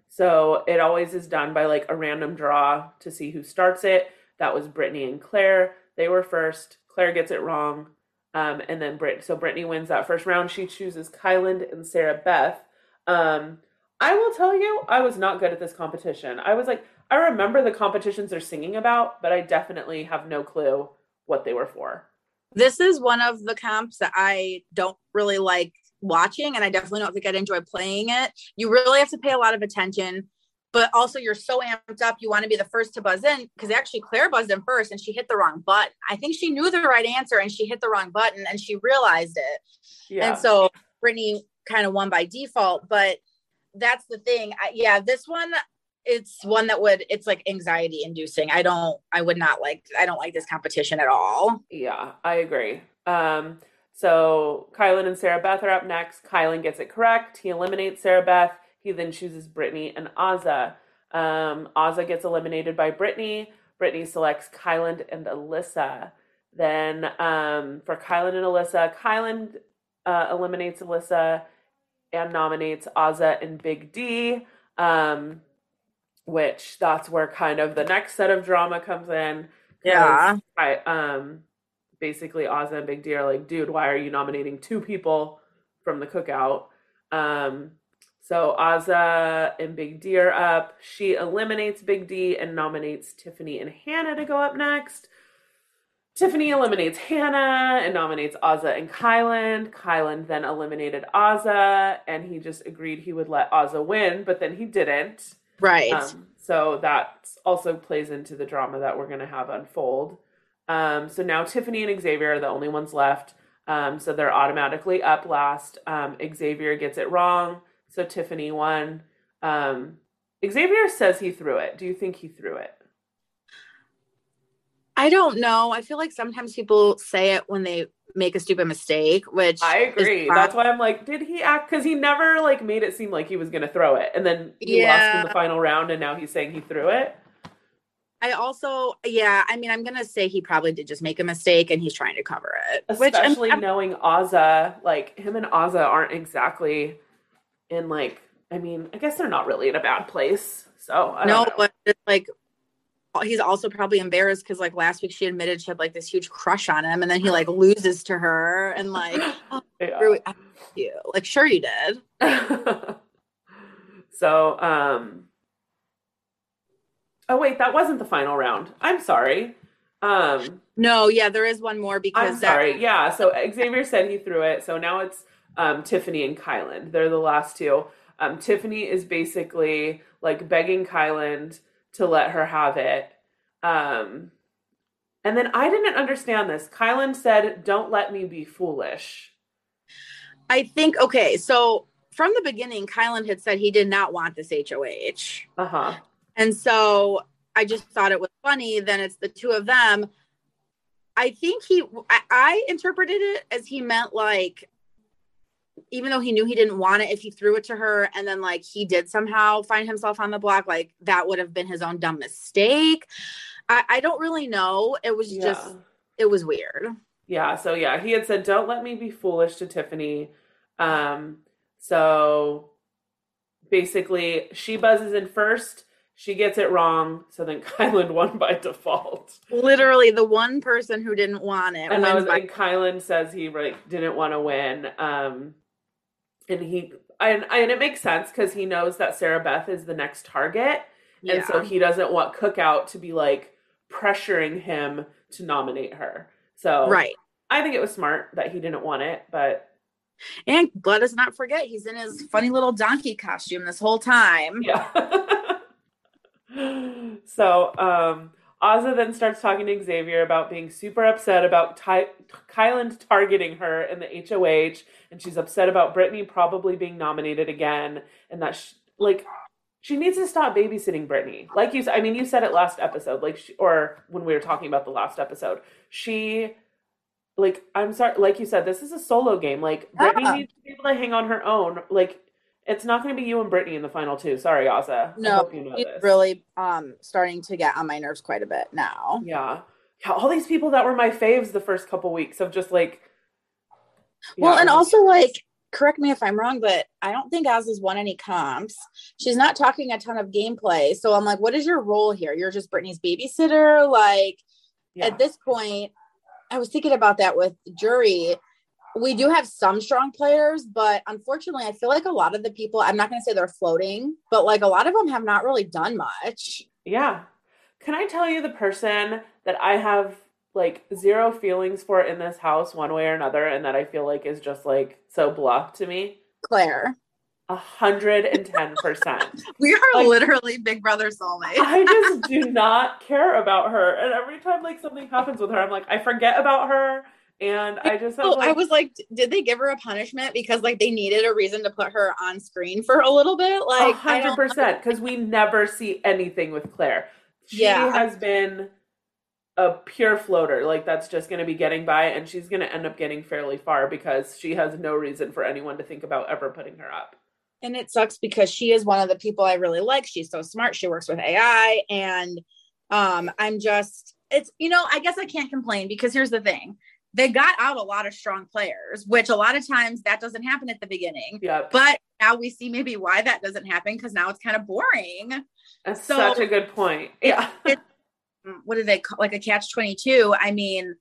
So it always is done by like a random draw to see who starts it. That was Brittany and Claire. They were first. Claire gets it wrong. Um, and then Brit. So Brittany wins that first round. She chooses Kyland and Sarah Beth. Um, I will tell you, I was not good at this competition. I was like, I remember the competitions they're singing about, but I definitely have no clue what they were for. This is one of the comps that I don't really like watching, and I definitely don't think I'd enjoy playing it. You really have to pay a lot of attention, but also you're so amped up, you want to be the first to buzz in because actually Claire buzzed in first and she hit the wrong button. I think she knew the right answer and she hit the wrong button and she realized it. Yeah. And so Brittany kind of won by default, but that's the thing. I, yeah, this one it's one that would it's like anxiety inducing. I don't I would not like I don't like this competition at all. Yeah, I agree. Um, So Kyland and Sarah Beth are up next. Kyland gets it correct. He eliminates Sarah Beth. He then chooses Brittany and Azah. Um, Azah gets eliminated by Brittany. Brittany selects Kyland and Alyssa. Then um, for Kyland and Alyssa, Kyland uh, eliminates Alyssa and nominates Azah and Big D, um, which that's where kind of the next set of drama comes in. Yeah. I um basically Azah and Big D are like, dude, why are you nominating two people from the cookout? Um, so Azah and Big D are up. She eliminates Big D and nominates Tiffany and Hannah to go up next. Tiffany eliminates Hannah and nominates Azah and Kyland. Kyland then eliminated Azah, and he just agreed he would let Azah win, but then he didn't. Right. Um, so that also plays into the drama that we're going to have unfold. Um, so now Tiffany and Xavier are the only ones left. Um, so they're automatically up last. Um, Xavier gets it wrong. So Tiffany won. Um, Xavier says he threw it. Do you think he threw it? I don't know. I feel like sometimes people say it when they make a stupid mistake, which I agree. That's why I'm like, did he act? Because he never like made it seem like he was going to throw it, and then he lost in the final round, and now he's saying he threw it. I also, yeah, I mean, I'm gonna say he probably did just make a mistake and he's trying to cover it. Which I'm- especially I'm- knowing Azah, like him and Azah aren't exactly in like. I mean, I guess they're not really in a bad place. So I no, don't know. but like he's also probably embarrassed because like last week she admitted she had like this huge crush on him, and then he like loses to her and like, oh, Yeah. really, you like sure you did. so, um, oh wait, that wasn't the final round. I'm sorry. Um, No, yeah, there is one more because I'm that- sorry. Yeah. So Xavier said he threw it. So now it's um, Tiffany and Kyland. They're the last two. Um, Tiffany is basically like begging Kyland to let her have it. Um, and then I didn't understand this. Kyland said, "Don't let me be foolish." I think okay, so from the beginning, Kyland had said he did not want this HOH. Uh huh. And so I just thought it was funny. Then it's the two of them. I think he, I, I interpreted it as he meant like, even though he knew he didn't want it, if he threw it to her and then like he did somehow find himself on the block, like that would have been his own dumb mistake. I, I don't really know. It was Yeah. just, it was weird. Yeah, so yeah, he had said, "Don't let me be foolish" to Tiffany. Um, so basically, she buzzes in first. She gets it wrong, so then Kyland won by default. Literally, the one person who didn't want it. And I was by- and Kyland says he like didn't want to win. Um, and he and and it makes sense because he knows that Sarah Beth is the next target, and so he doesn't want Cookout to be like pressuring him to nominate her. So right. I think it was smart that he didn't want it, but And let us not forget, he's in his funny little donkey costume this whole time. yeah. so um Azah then starts talking to Xavier about being super upset about Ty- Kyland targeting her in the HOH, and she's upset about Brittany probably being nominated again, and that sh- like she needs to stop babysitting Brittany. Like you I mean, you said it last episode, like she, or when we were talking about the last episode, she like I'm sorry, like you said, this is a solo game. Like Brittany Yeah. needs to be able to hang on her own. Like it's not going to be you and Brittany in the final two. Sorry, Azah. No, you know really um starting to get on my nerves quite a bit now. Yeah. Yeah, all these people that were my faves the first couple weeks of just like Well, and also like correct me if I'm wrong, but I don't think has won any comps. She's not talking a ton of gameplay. So I'm like, what is your role here? You're just Brittany's babysitter? Like yeah. at this point, I was thinking about that with jury. We do have some strong players, but unfortunately, I feel like a lot of the people, I'm not going to say they're floating, but like a lot of them have not really done much. Yeah. Can I tell you the person that I have like zero feelings for in this house one way or another and that I feel like is just like so bluff to me? Claire. A hundred and ten percent. We are Like- literally big brother soulmates. I just do not care about her. And every time like something happens with her, I'm like, I forget about her. And I just oh, like, I was like, did they give her a punishment because like they needed a reason to put her on screen for a little bit? Like, hundred percent, because we never see anything with Claire. She Yeah. has been a pure floater. Like that's just going to be getting by, and she's going to end up getting fairly far because she has no reason for anyone to think about ever putting her up. And it sucks because she is one of the people I really like. She's so smart. She works with AI, and um, I'm just it's you know I guess I can't complain because here's the thing they got out a lot of strong players, which a lot of times that doesn't happen at the beginning. Yeah. But now we see maybe why that doesn't happen because now it's kind of boring. That's so, such a good point. Yeah. It, it, what do they call like a catch 22? I mean,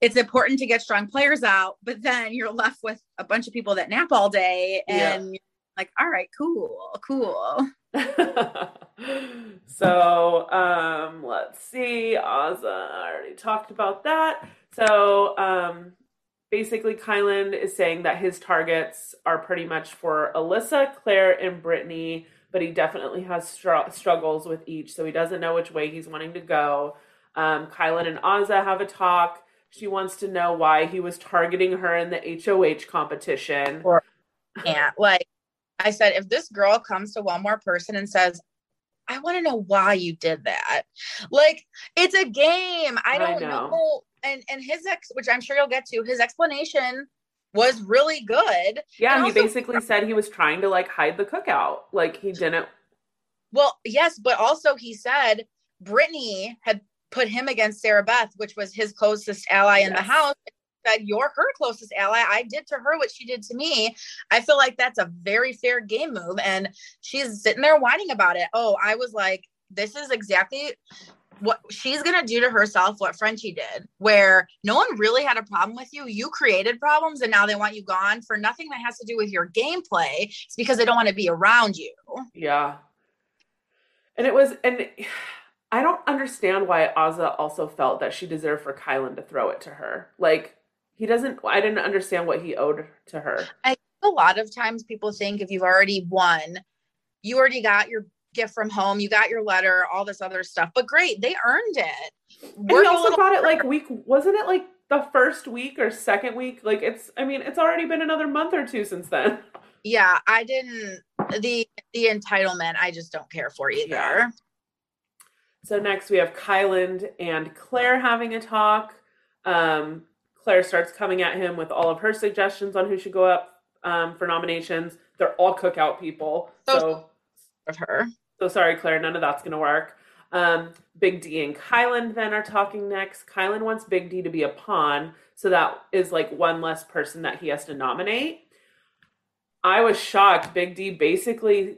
it's important to get strong players out, but then you're left with a bunch of people that nap all day and yeah. like, all right, cool, cool. so um let's see. Azah I already talked about that. So um, basically, Kyland is saying that his targets are pretty much for Alyssa, Claire, and Brittany, but he definitely has str- struggles with each, so he doesn't know which way he's wanting to go. Um, Kyland and Azah have a talk. She wants to know why he was targeting her in the HOH competition. Or, yeah, like I said, if this girl comes to one more person and says, I want to know why you did that. Like, it's a game. I don't I know. know and and his ex, which I'm sure you'll get to, his explanation was really good. Yeah, and he also, basically said he was trying to like hide the cookout, like he didn't. Well, yes, but also he said Brittany had put him against Sarah Beth, which was his closest ally in yes. the house. Said you're her closest ally. I did to her what she did to me. I feel like that's a very fair game move, and she's sitting there whining about it. Oh, I was like, this is exactly what she's going to do to herself what Frenchie did, where no one really had a problem with you. You created problems and now they want you gone for nothing that has to do with your gameplay. It's because they don't want to be around you. Yeah. And it was, and I don't understand why Azah also felt that she deserved for Kyland to throw it to her. Like, he doesn't, I didn't understand what he owed to her. I, a lot of times people think if you've already won, you already got your gift from home. You got your letter, all this other stuff. But great, they earned it. we also got it like week wasn't it like the first week or second week? Like it's I mean, it's already been another month or two since then. Yeah, I didn't the the entitlement I just don't care for either. Yeah. So next we have Kyland and Claire having a talk. Um, Claire starts coming at him with all of her suggestions on who should go up um, for nominations. They're all cookout people. So, so of her. So sorry, Claire, none of that's going to work. Um, Big D and Kyland then are talking next. Kyland wants Big D to be a pawn, so that is like one less person that he has to nominate. I was shocked. Big D basically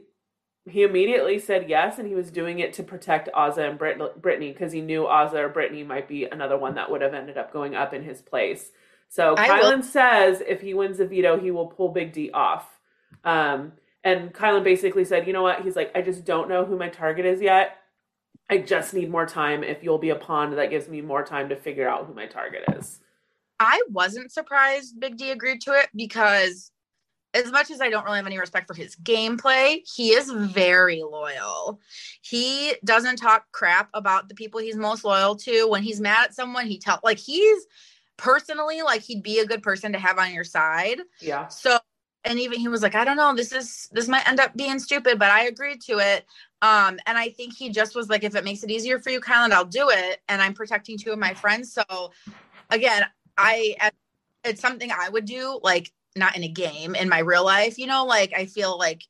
he immediately said yes, and he was doing it to protect Azah and Brit- Brittany because he knew Azah or Brittany might be another one that would have ended up going up in his place. So I Kyland will- says if he wins the veto, he will pull Big D off. Um, and Kyland basically said, you know what? He's like, I just don't know who my target is yet. I just need more time. If you'll be a pawn, that gives me more time to figure out who my target is. I wasn't surprised Big D agreed to it because as much as I don't really have any respect for his gameplay, he is very loyal. He doesn't talk crap about the people he's most loyal to. When he's mad at someone, he tell like he's personally like he'd be a good person to have on your side. Yeah. So and even he was like, I don't know, this is this might end up being stupid, but I agreed to it. Um, and I think he just was like, if it makes it easier for you, Kyland, I'll do it. And I'm protecting two of my friends. So again, I it's something I would do, like not in a game, in my real life, you know, like I feel like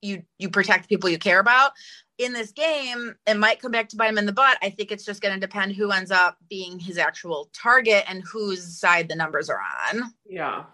you you protect people you care about. In this game, it might come back to bite him in the butt. I think it's just going to depend who ends up being his actual target and whose side the numbers are on. Yeah.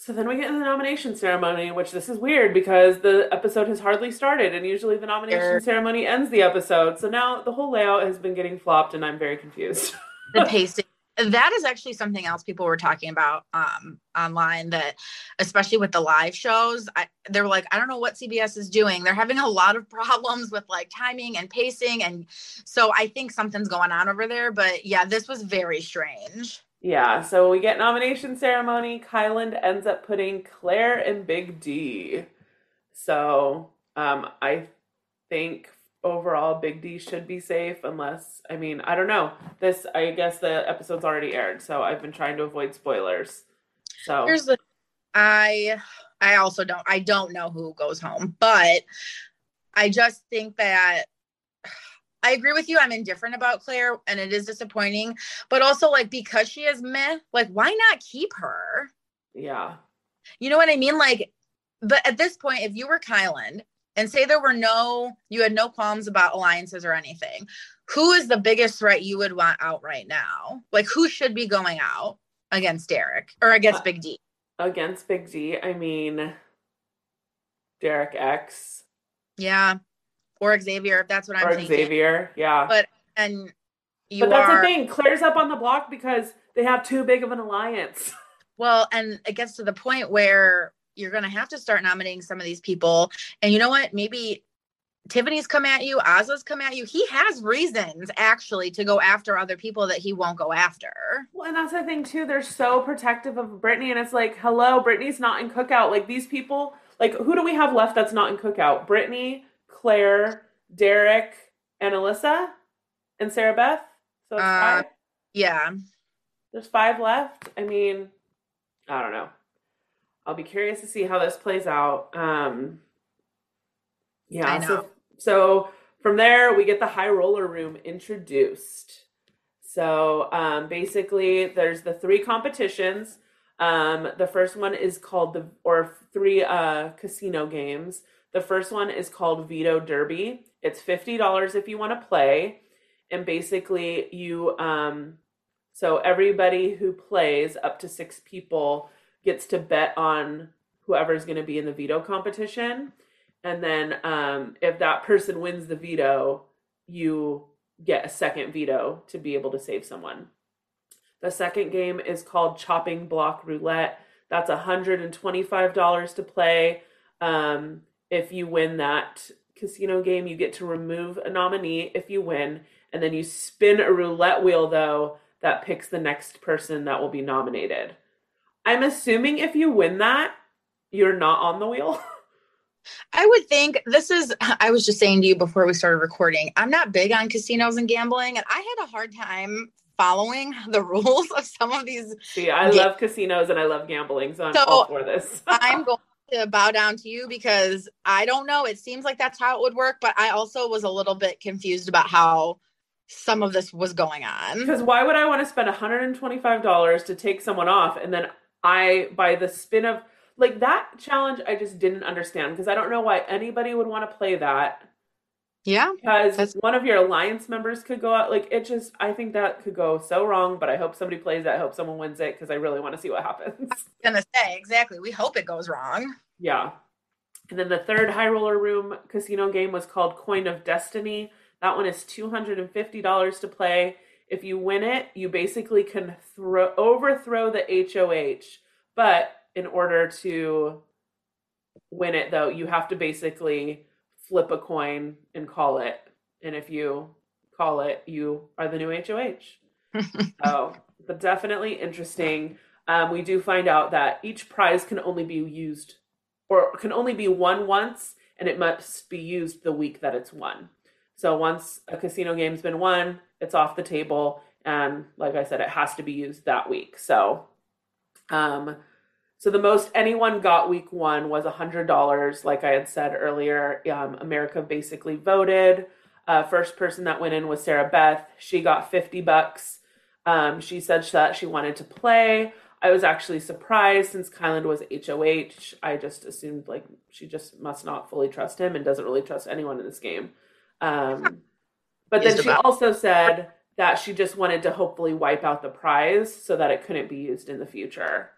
So then we get into the nomination ceremony, which this is weird because the episode has hardly started, and usually the nomination er. ceremony ends the episode. So now the whole layout has been getting flopped, and I'm very confused. the pacing. That is actually something else people were talking about um, online. That, especially with the live shows, I, they were like, I don't know what CBS is doing. They're having a lot of problems with like timing and pacing, and so I think something's going on over there. But yeah, this was very strange. Yeah, so we get nomination ceremony. Kyland ends up putting Claire and Big D. So um, I think overall Big D should be safe unless I mean, I don't know. This I guess the episode's already aired, so I've been trying to avoid spoilers. So here's the I I also don't I don't know who goes home, but I just think that I agree with you. I'm indifferent about Claire and it is disappointing. But also, like, because she is meh, like, why not keep her? Yeah. You know what I mean? Like, but at this point, if you were Kyland and say there were no, you had no qualms about alliances or anything, who is the biggest threat you would want out right now? Like, who should be going out against Derek or against uh, Big D? Against Big D, I mean, Derek X. Yeah or Xavier, if that's what I'm or thinking. Xavier, yeah. But and you But that's are, the thing, Claire's up on the block because they have too big of an alliance. Well, and it gets to the point where you're gonna have to start nominating some of these people. And you know what? Maybe Tiffany's come at you, Azah's come at you. He has reasons actually to go after other people that he won't go after. Well, and that's the thing too. They're so protective of Brittany, and it's like, hello, Brittany's not in cookout. Like these people, like who do we have left that's not in cookout? Brittany, Claire, Derek, and Alyssa, and Sarah Beth. So it's uh, five. Yeah. There's five left. I mean, I don't know. I'll be curious to see how this plays out. Um, yeah. So, so from there, we get the high roller room introduced. So um, basically, there's the three competitions. Um, the first one is called the, or three uh, casino games. The first one is called Veto Derby. It's $50 if you want to play. And basically, you, um, so everybody who plays, up to six people, gets to bet on whoever's going to be in the veto competition. And then um, if that person wins the veto, you get a second veto to be able to save someone. The second game is called Chopping Block Roulette. That's $125 to play. Um, if you win that casino game, you get to remove a nominee if you win, and then you spin a roulette wheel though that picks the next person that will be nominated. I'm assuming if you win that, you're not on the wheel. I would think this is I was just saying to you before we started recording. I'm not big on casinos and gambling and I had a hard time following the rules of some of these. See, I love casinos and I love gambling, so I'm so all for this. I'm going to bow down to you because I don't know. It seems like that's how it would work, but I also was a little bit confused about how some of this was going on. Because why would I want to spend $125 to take someone off and then I, by the spin of, like that challenge, I just didn't understand because I don't know why anybody would want to play that yeah. Because one of your alliance members could go out. Like, it just, I think that could go so wrong, but I hope somebody plays it. I hope someone wins it because I really want to see what happens. I was going to say, exactly. We hope it goes wrong. Yeah. And then the third high roller room casino game was called Coin of Destiny. That one is $250 to play. If you win it, you basically can throw overthrow the HOH. But in order to win it, though, you have to basically flip a coin and call it. And if you call it, you are the new HOH. so, but definitely interesting. Um, we do find out that each prize can only be used or can only be won once and it must be used the week that it's won. So once a casino game's been won, it's off the table. And like I said, it has to be used that week. So um, so the most anyone got week one was $100. Like I had said earlier, um, America basically voted. Uh, first person that went in was Sarah Beth. She got 50 bucks. Um, she said that she wanted to play. I was actually surprised since Kyland was HOH. I just assumed like she just must not fully trust him and doesn't really trust anyone in this game. Um, but then she also said that she just wanted to hopefully wipe out the prize so that it couldn't be used in the future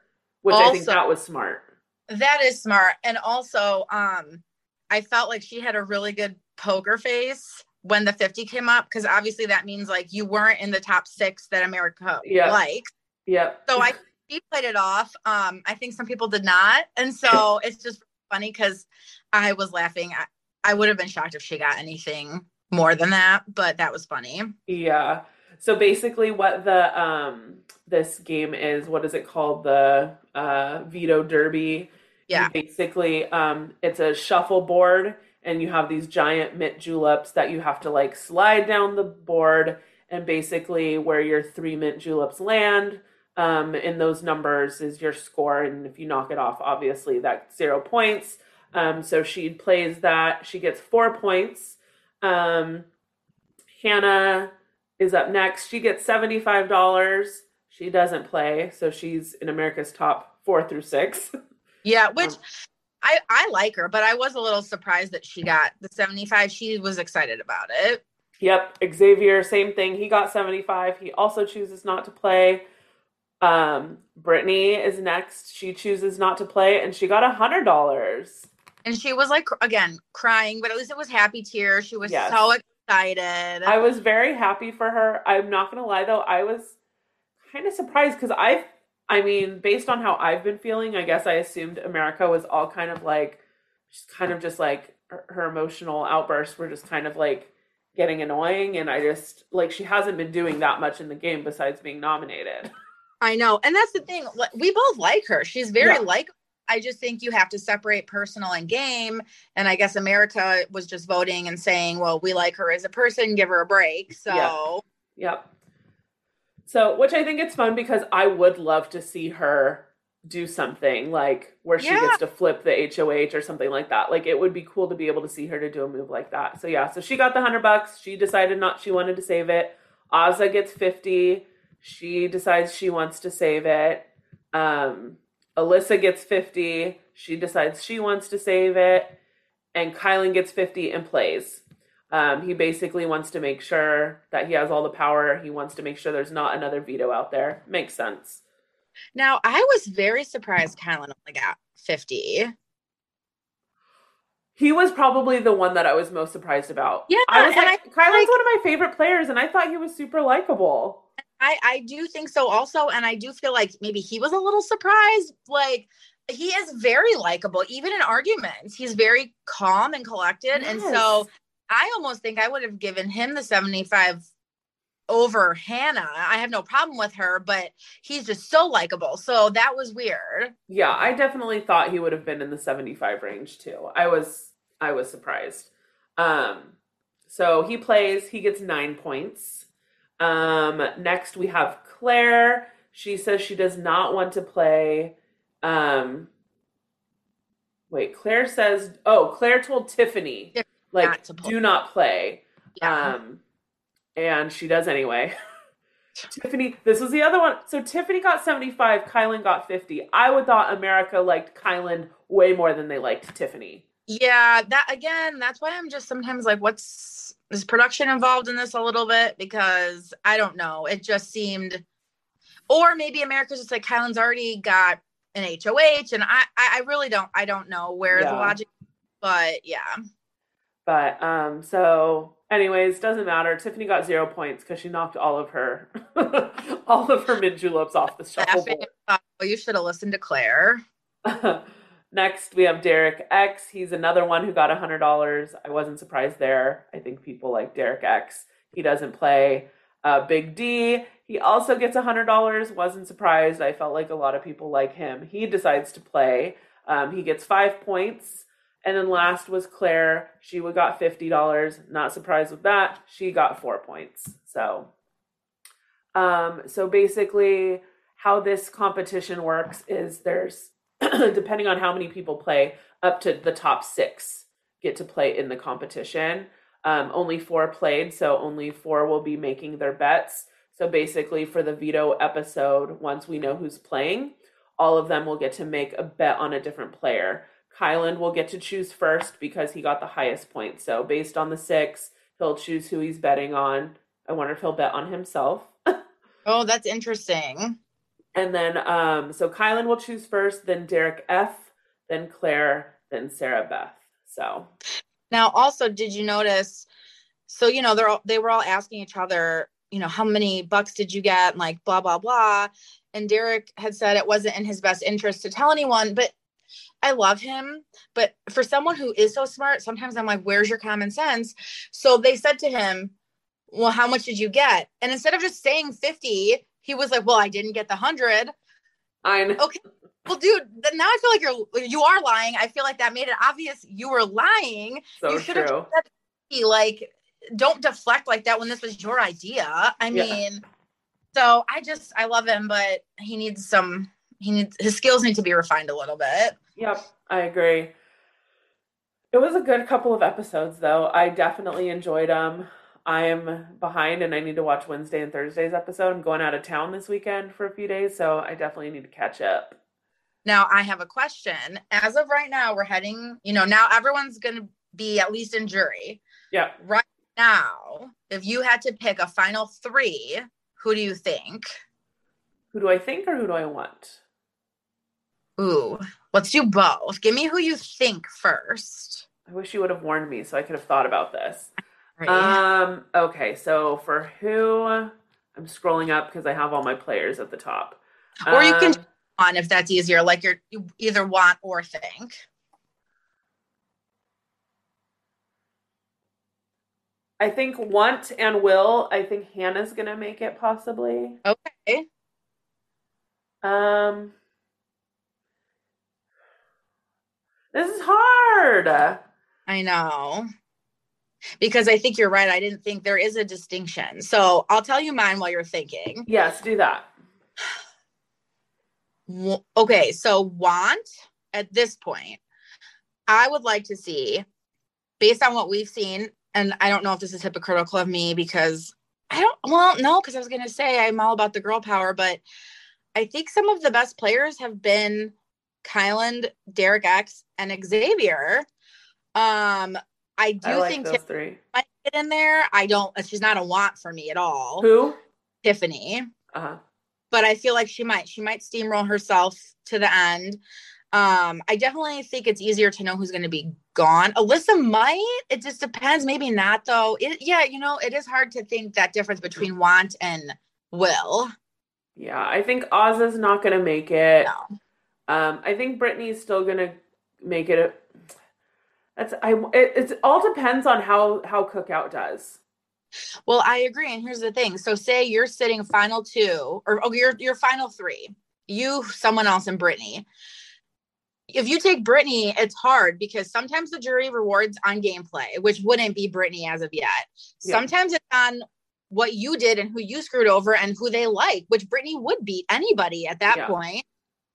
which also, I think that was smart. That is smart. And also, um, I felt like she had a really good poker face when the 50 came up because obviously that means like you weren't in the top six that America yep. likes. Yep. So I she played it off. Um, I think some people did not. And so it's just funny because I was laughing. I, I would have been shocked if she got anything more than that, but that was funny. Yeah. So basically what the um this game is what is it called the uh veto derby. Yeah. you basically um it's a shuffleboard and you have these giant mint juleps that you have to like slide down the board and basically where your three mint juleps land um in those numbers is your score. And if you knock it off obviously that's zero points. Um so she plays that. She gets four points. Um Hannah is up next. She gets $75. She doesn't play, so she's in America's top four through six. Yeah, which um, I I like her, but I was a little surprised that she got the 75. She was excited about it. Yep, Xavier, same thing. He got 75. He also chooses not to play. Um, Brittany is next. She chooses not to play, and she got a hundred dollars. And she was like again crying, but at least it was happy tears. She was yes. so excited. I was very happy for her. I'm not gonna lie though, I was kind of surprised because I've I mean, based on how I've been feeling, I guess I assumed America was all kind of like just kind of just like her, her emotional outbursts were just kind of like getting annoying and I just like she hasn't been doing that much in the game besides being nominated. I know. And that's the thing. We both like her. She's very yeah. like I just think you have to separate personal and game. And I guess America was just voting and saying, well, we like her as a person, give her a break. So, yep. yep. So, which I think it's fun because I would love to see her do something like where she yeah. gets to flip the HOH or something like that. Like it would be cool to be able to see her to do a move like that. So yeah, so she got the hundred bucks. She decided not she wanted to save it. Azah gets 50. She decides she wants to save it. Um Alyssa gets 50. She decides she wants to save it. And Kyland gets 50 and plays. Um, he basically wants to make sure that he has all the power. He wants to make sure there's not another veto out there. Makes sense. Now, I was very surprised Kyland only got 50. He was probably the one that I was most surprised about. Yeah, I was like, I, Kyland's like, one of my favorite players, and I thought he was super likable. I I do think so also and I do feel like maybe he was a little surprised like he is very likable even in arguments he's very calm and collected yes. and so I almost think I would have given him the 75 over Hannah. I have no problem with her, but he's just so likable. So that was weird. Yeah, I definitely thought he would have been in the 75 range too. I was I was surprised. Um so he plays, he gets 9 points. Um, next, we have Claire. She says she does not want to play. Um, wait, Claire says, oh, Claire told Tiffany, like, not do not play. Yeah. Um, and she does anyway. Tiffany, this was the other one. So Tiffany got 75, Kyland got 50. I would thought America liked Kyland way more than they liked Tiffany. Yeah, that again, that's why I'm just sometimes like, what's is production involved in this a little bit? Because I don't know. It just seemed, or maybe America's just like Kyland's already got an HOH, and I, I really don't, I don't know where yeah. the logic, but yeah. But um, so anyways, doesn't matter. Tiffany got zero points because she knocked all of her, all of her mint juleps off the shuffleboard. Oh, you should have listened to Claire. Next, we have Derek X. He's another one who got $100. I wasn't surprised there. I think people like Derek X. He doesn't play. Uh, Big D, he also gets $100. Wasn't surprised. I felt like a lot of people like him. He decides to play. Um, he gets five points. And then last was Claire. She would got $50. Not surprised with that. She got four points. So, um, so basically, how this competition works is there's depending on how many people play, up to the top six get to play in the competition. Um, only four played, so only four will be making their bets. So basically, for the veto episode, once we know who's playing, all of them will get to make a bet on a different player. Kyland will get to choose first because he got the highest points. So based on the six, he'll choose who he's betting on. I wonder if he'll bet on himself. oh, that's interesting. And then, um, so Kyland will choose first, then Derek F, then Claire, then Sarah Beth. So now, also, did you notice? So you know, they're all, they were all asking each other, you know, how many bucks did you get, and like blah blah blah. And Derek had said it wasn't in his best interest to tell anyone, but I love him, but for someone who is so smart, sometimes I'm like, where's your common sense? So they said to him, well, how much did you get? And instead of just saying 50, he was like, "Well, I didn't get the hundred. I know. Okay. Well, dude, now I feel like you're you are lying. I feel like that made it obvious you were lying. So you should have said, like, don't deflect like that when this was your idea. I yeah. mean, so I just I love him, but he needs some. He needs his skills need to be refined a little bit. Yep, I agree. It was a good couple of episodes, though. I definitely enjoyed them. I'm behind and I need to watch Wednesday and Thursday's episode. I'm going out of town this weekend for a few days, so I definitely need to catch up. Now, I have a question. As of right now, we're heading, you know, now everyone's going to be at least in jury. Yeah. Right now, if you had to pick a final three, who do you think? Who do I think or who do I want? Ooh, let's do both. Give me who you think first. I wish you would have warned me so I could have thought about this. Right. Um, okay, so for who I'm scrolling up because I have all my players at the top. or you can Um, on if that's easier, like you're you either want or think. I think want and will. I think Hannah's gonna make it possibly. Okay. Um, this is hard. I know. Because I think you're right. I didn't think there is a distinction. So I'll tell you mine while you're thinking. Yes, do that. Okay, so want at this point, I would like to see, based on what we've seen, and I don't know if this is hypocritical of me because I don't, well, no, because I was going to say I'm all about the girl power, but I think some of the best players have been Kyland, Derek X, and Xavier. Um, I do I like think those Tiff three. might get in there. I don't, she's not a want for me at all. Who? Tiffany Uh huh. but I feel like she might she might steamroll herself to the end. Um, I definitely think it's easier to know who's going to be gone. Alyssa might. It just depends. Maybe not though. It, yeah, you know, it is hard to think that difference between want and will. yeah, I think Oz is not gonna make it. No. Um, I think Britini's still gonna make it. A, that's I. It, it's all depends on how how Cookout does. Well, I agree. And here's the thing. So say you're sitting final two, or oh, you're your final three. You, someone else, and Britini. If you take Britini, it's hard because sometimes the jury rewards on gameplay, which wouldn't be Britini as of yet. Yeah. Sometimes it's on what you did and who you screwed over and who they like, which Britini would beat anybody at that Yeah. point.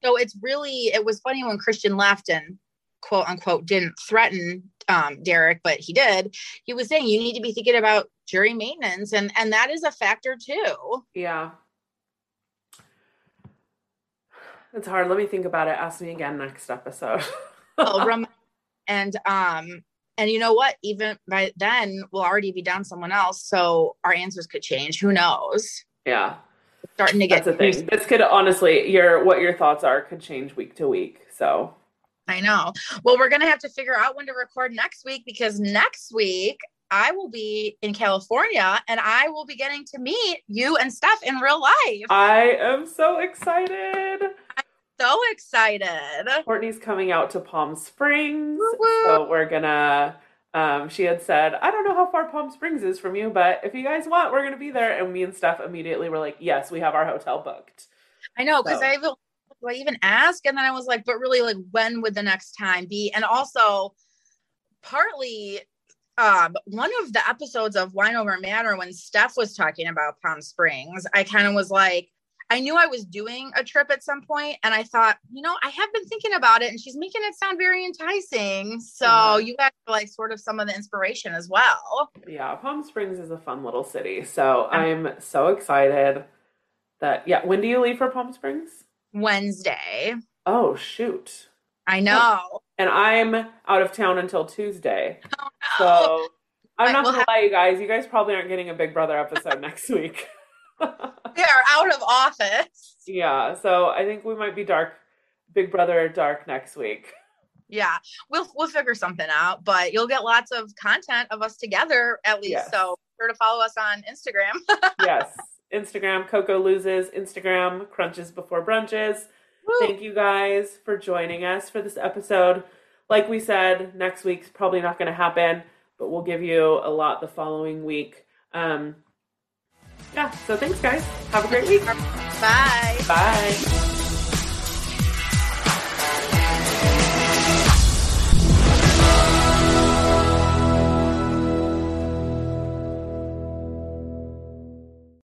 So it's really, it was funny when Christian left and quote unquote didn't threaten um, Derek, but he did. He was saying you need to be thinking about jury maintenance, and and that is a factor too. Yeah. It's hard. Let me think about it. Ask me again next episode. And um, and you know what? Even by then, we'll already be down someone else, so our answers could change. Who knows? yeah, Starting to get that's the thing. This could honestly, your what your thoughts are could change week to week. So I know. Well, we're gonna have to figure out when to record next week because next week I will be in California and I will be getting to meet you and Steph in real life. I am so excited. I'm so excited. Courtney's coming out to Palm Springs, Woo woo. so we're gonna. Um, she had said, "I don't know how far Palm Springs is from you, but if you guys want, we're gonna be there." And me and Steph immediately were like, "Yes, we have our hotel booked." I know because So- I even I even ask, and then I was like, but really, like, when would the next time be? And also, partly, um, one of the episodes of Wine Over Matter when Steph was talking about Palm Springs, I kind of was like, I knew I was doing a trip at some point, and I thought, you know, I have been thinking about it, and she's making it sound very enticing. So Uh-huh. you guys are like sort of some of the inspiration as well. Yeah, Palm Springs is a fun little city, so I'm so excited. That yeah, when do you leave for Palm Springs? Wednesday, Oh shoot! I know. And I'm out of town until Tuesday, Oh, so I'm Right, not we'll gonna lie, you guys. You guys probably aren't getting a Big Brother episode next week. We are out of office. Yeah, so I think we might be dark, Big Brother dark next week. yeah we'll we'll figure something out but you'll get lots of content of us together at least Yes. so be sure to follow us on instagram Yes, Instagram Coco loses. Instagram crunches before brunches. Woo. Thank you guys for joining us for this episode. Like we said, next week's probably not going to happen, but we'll give you a lot the following week. Um, yeah, so thanks, guys. Have a great week. bye Bye.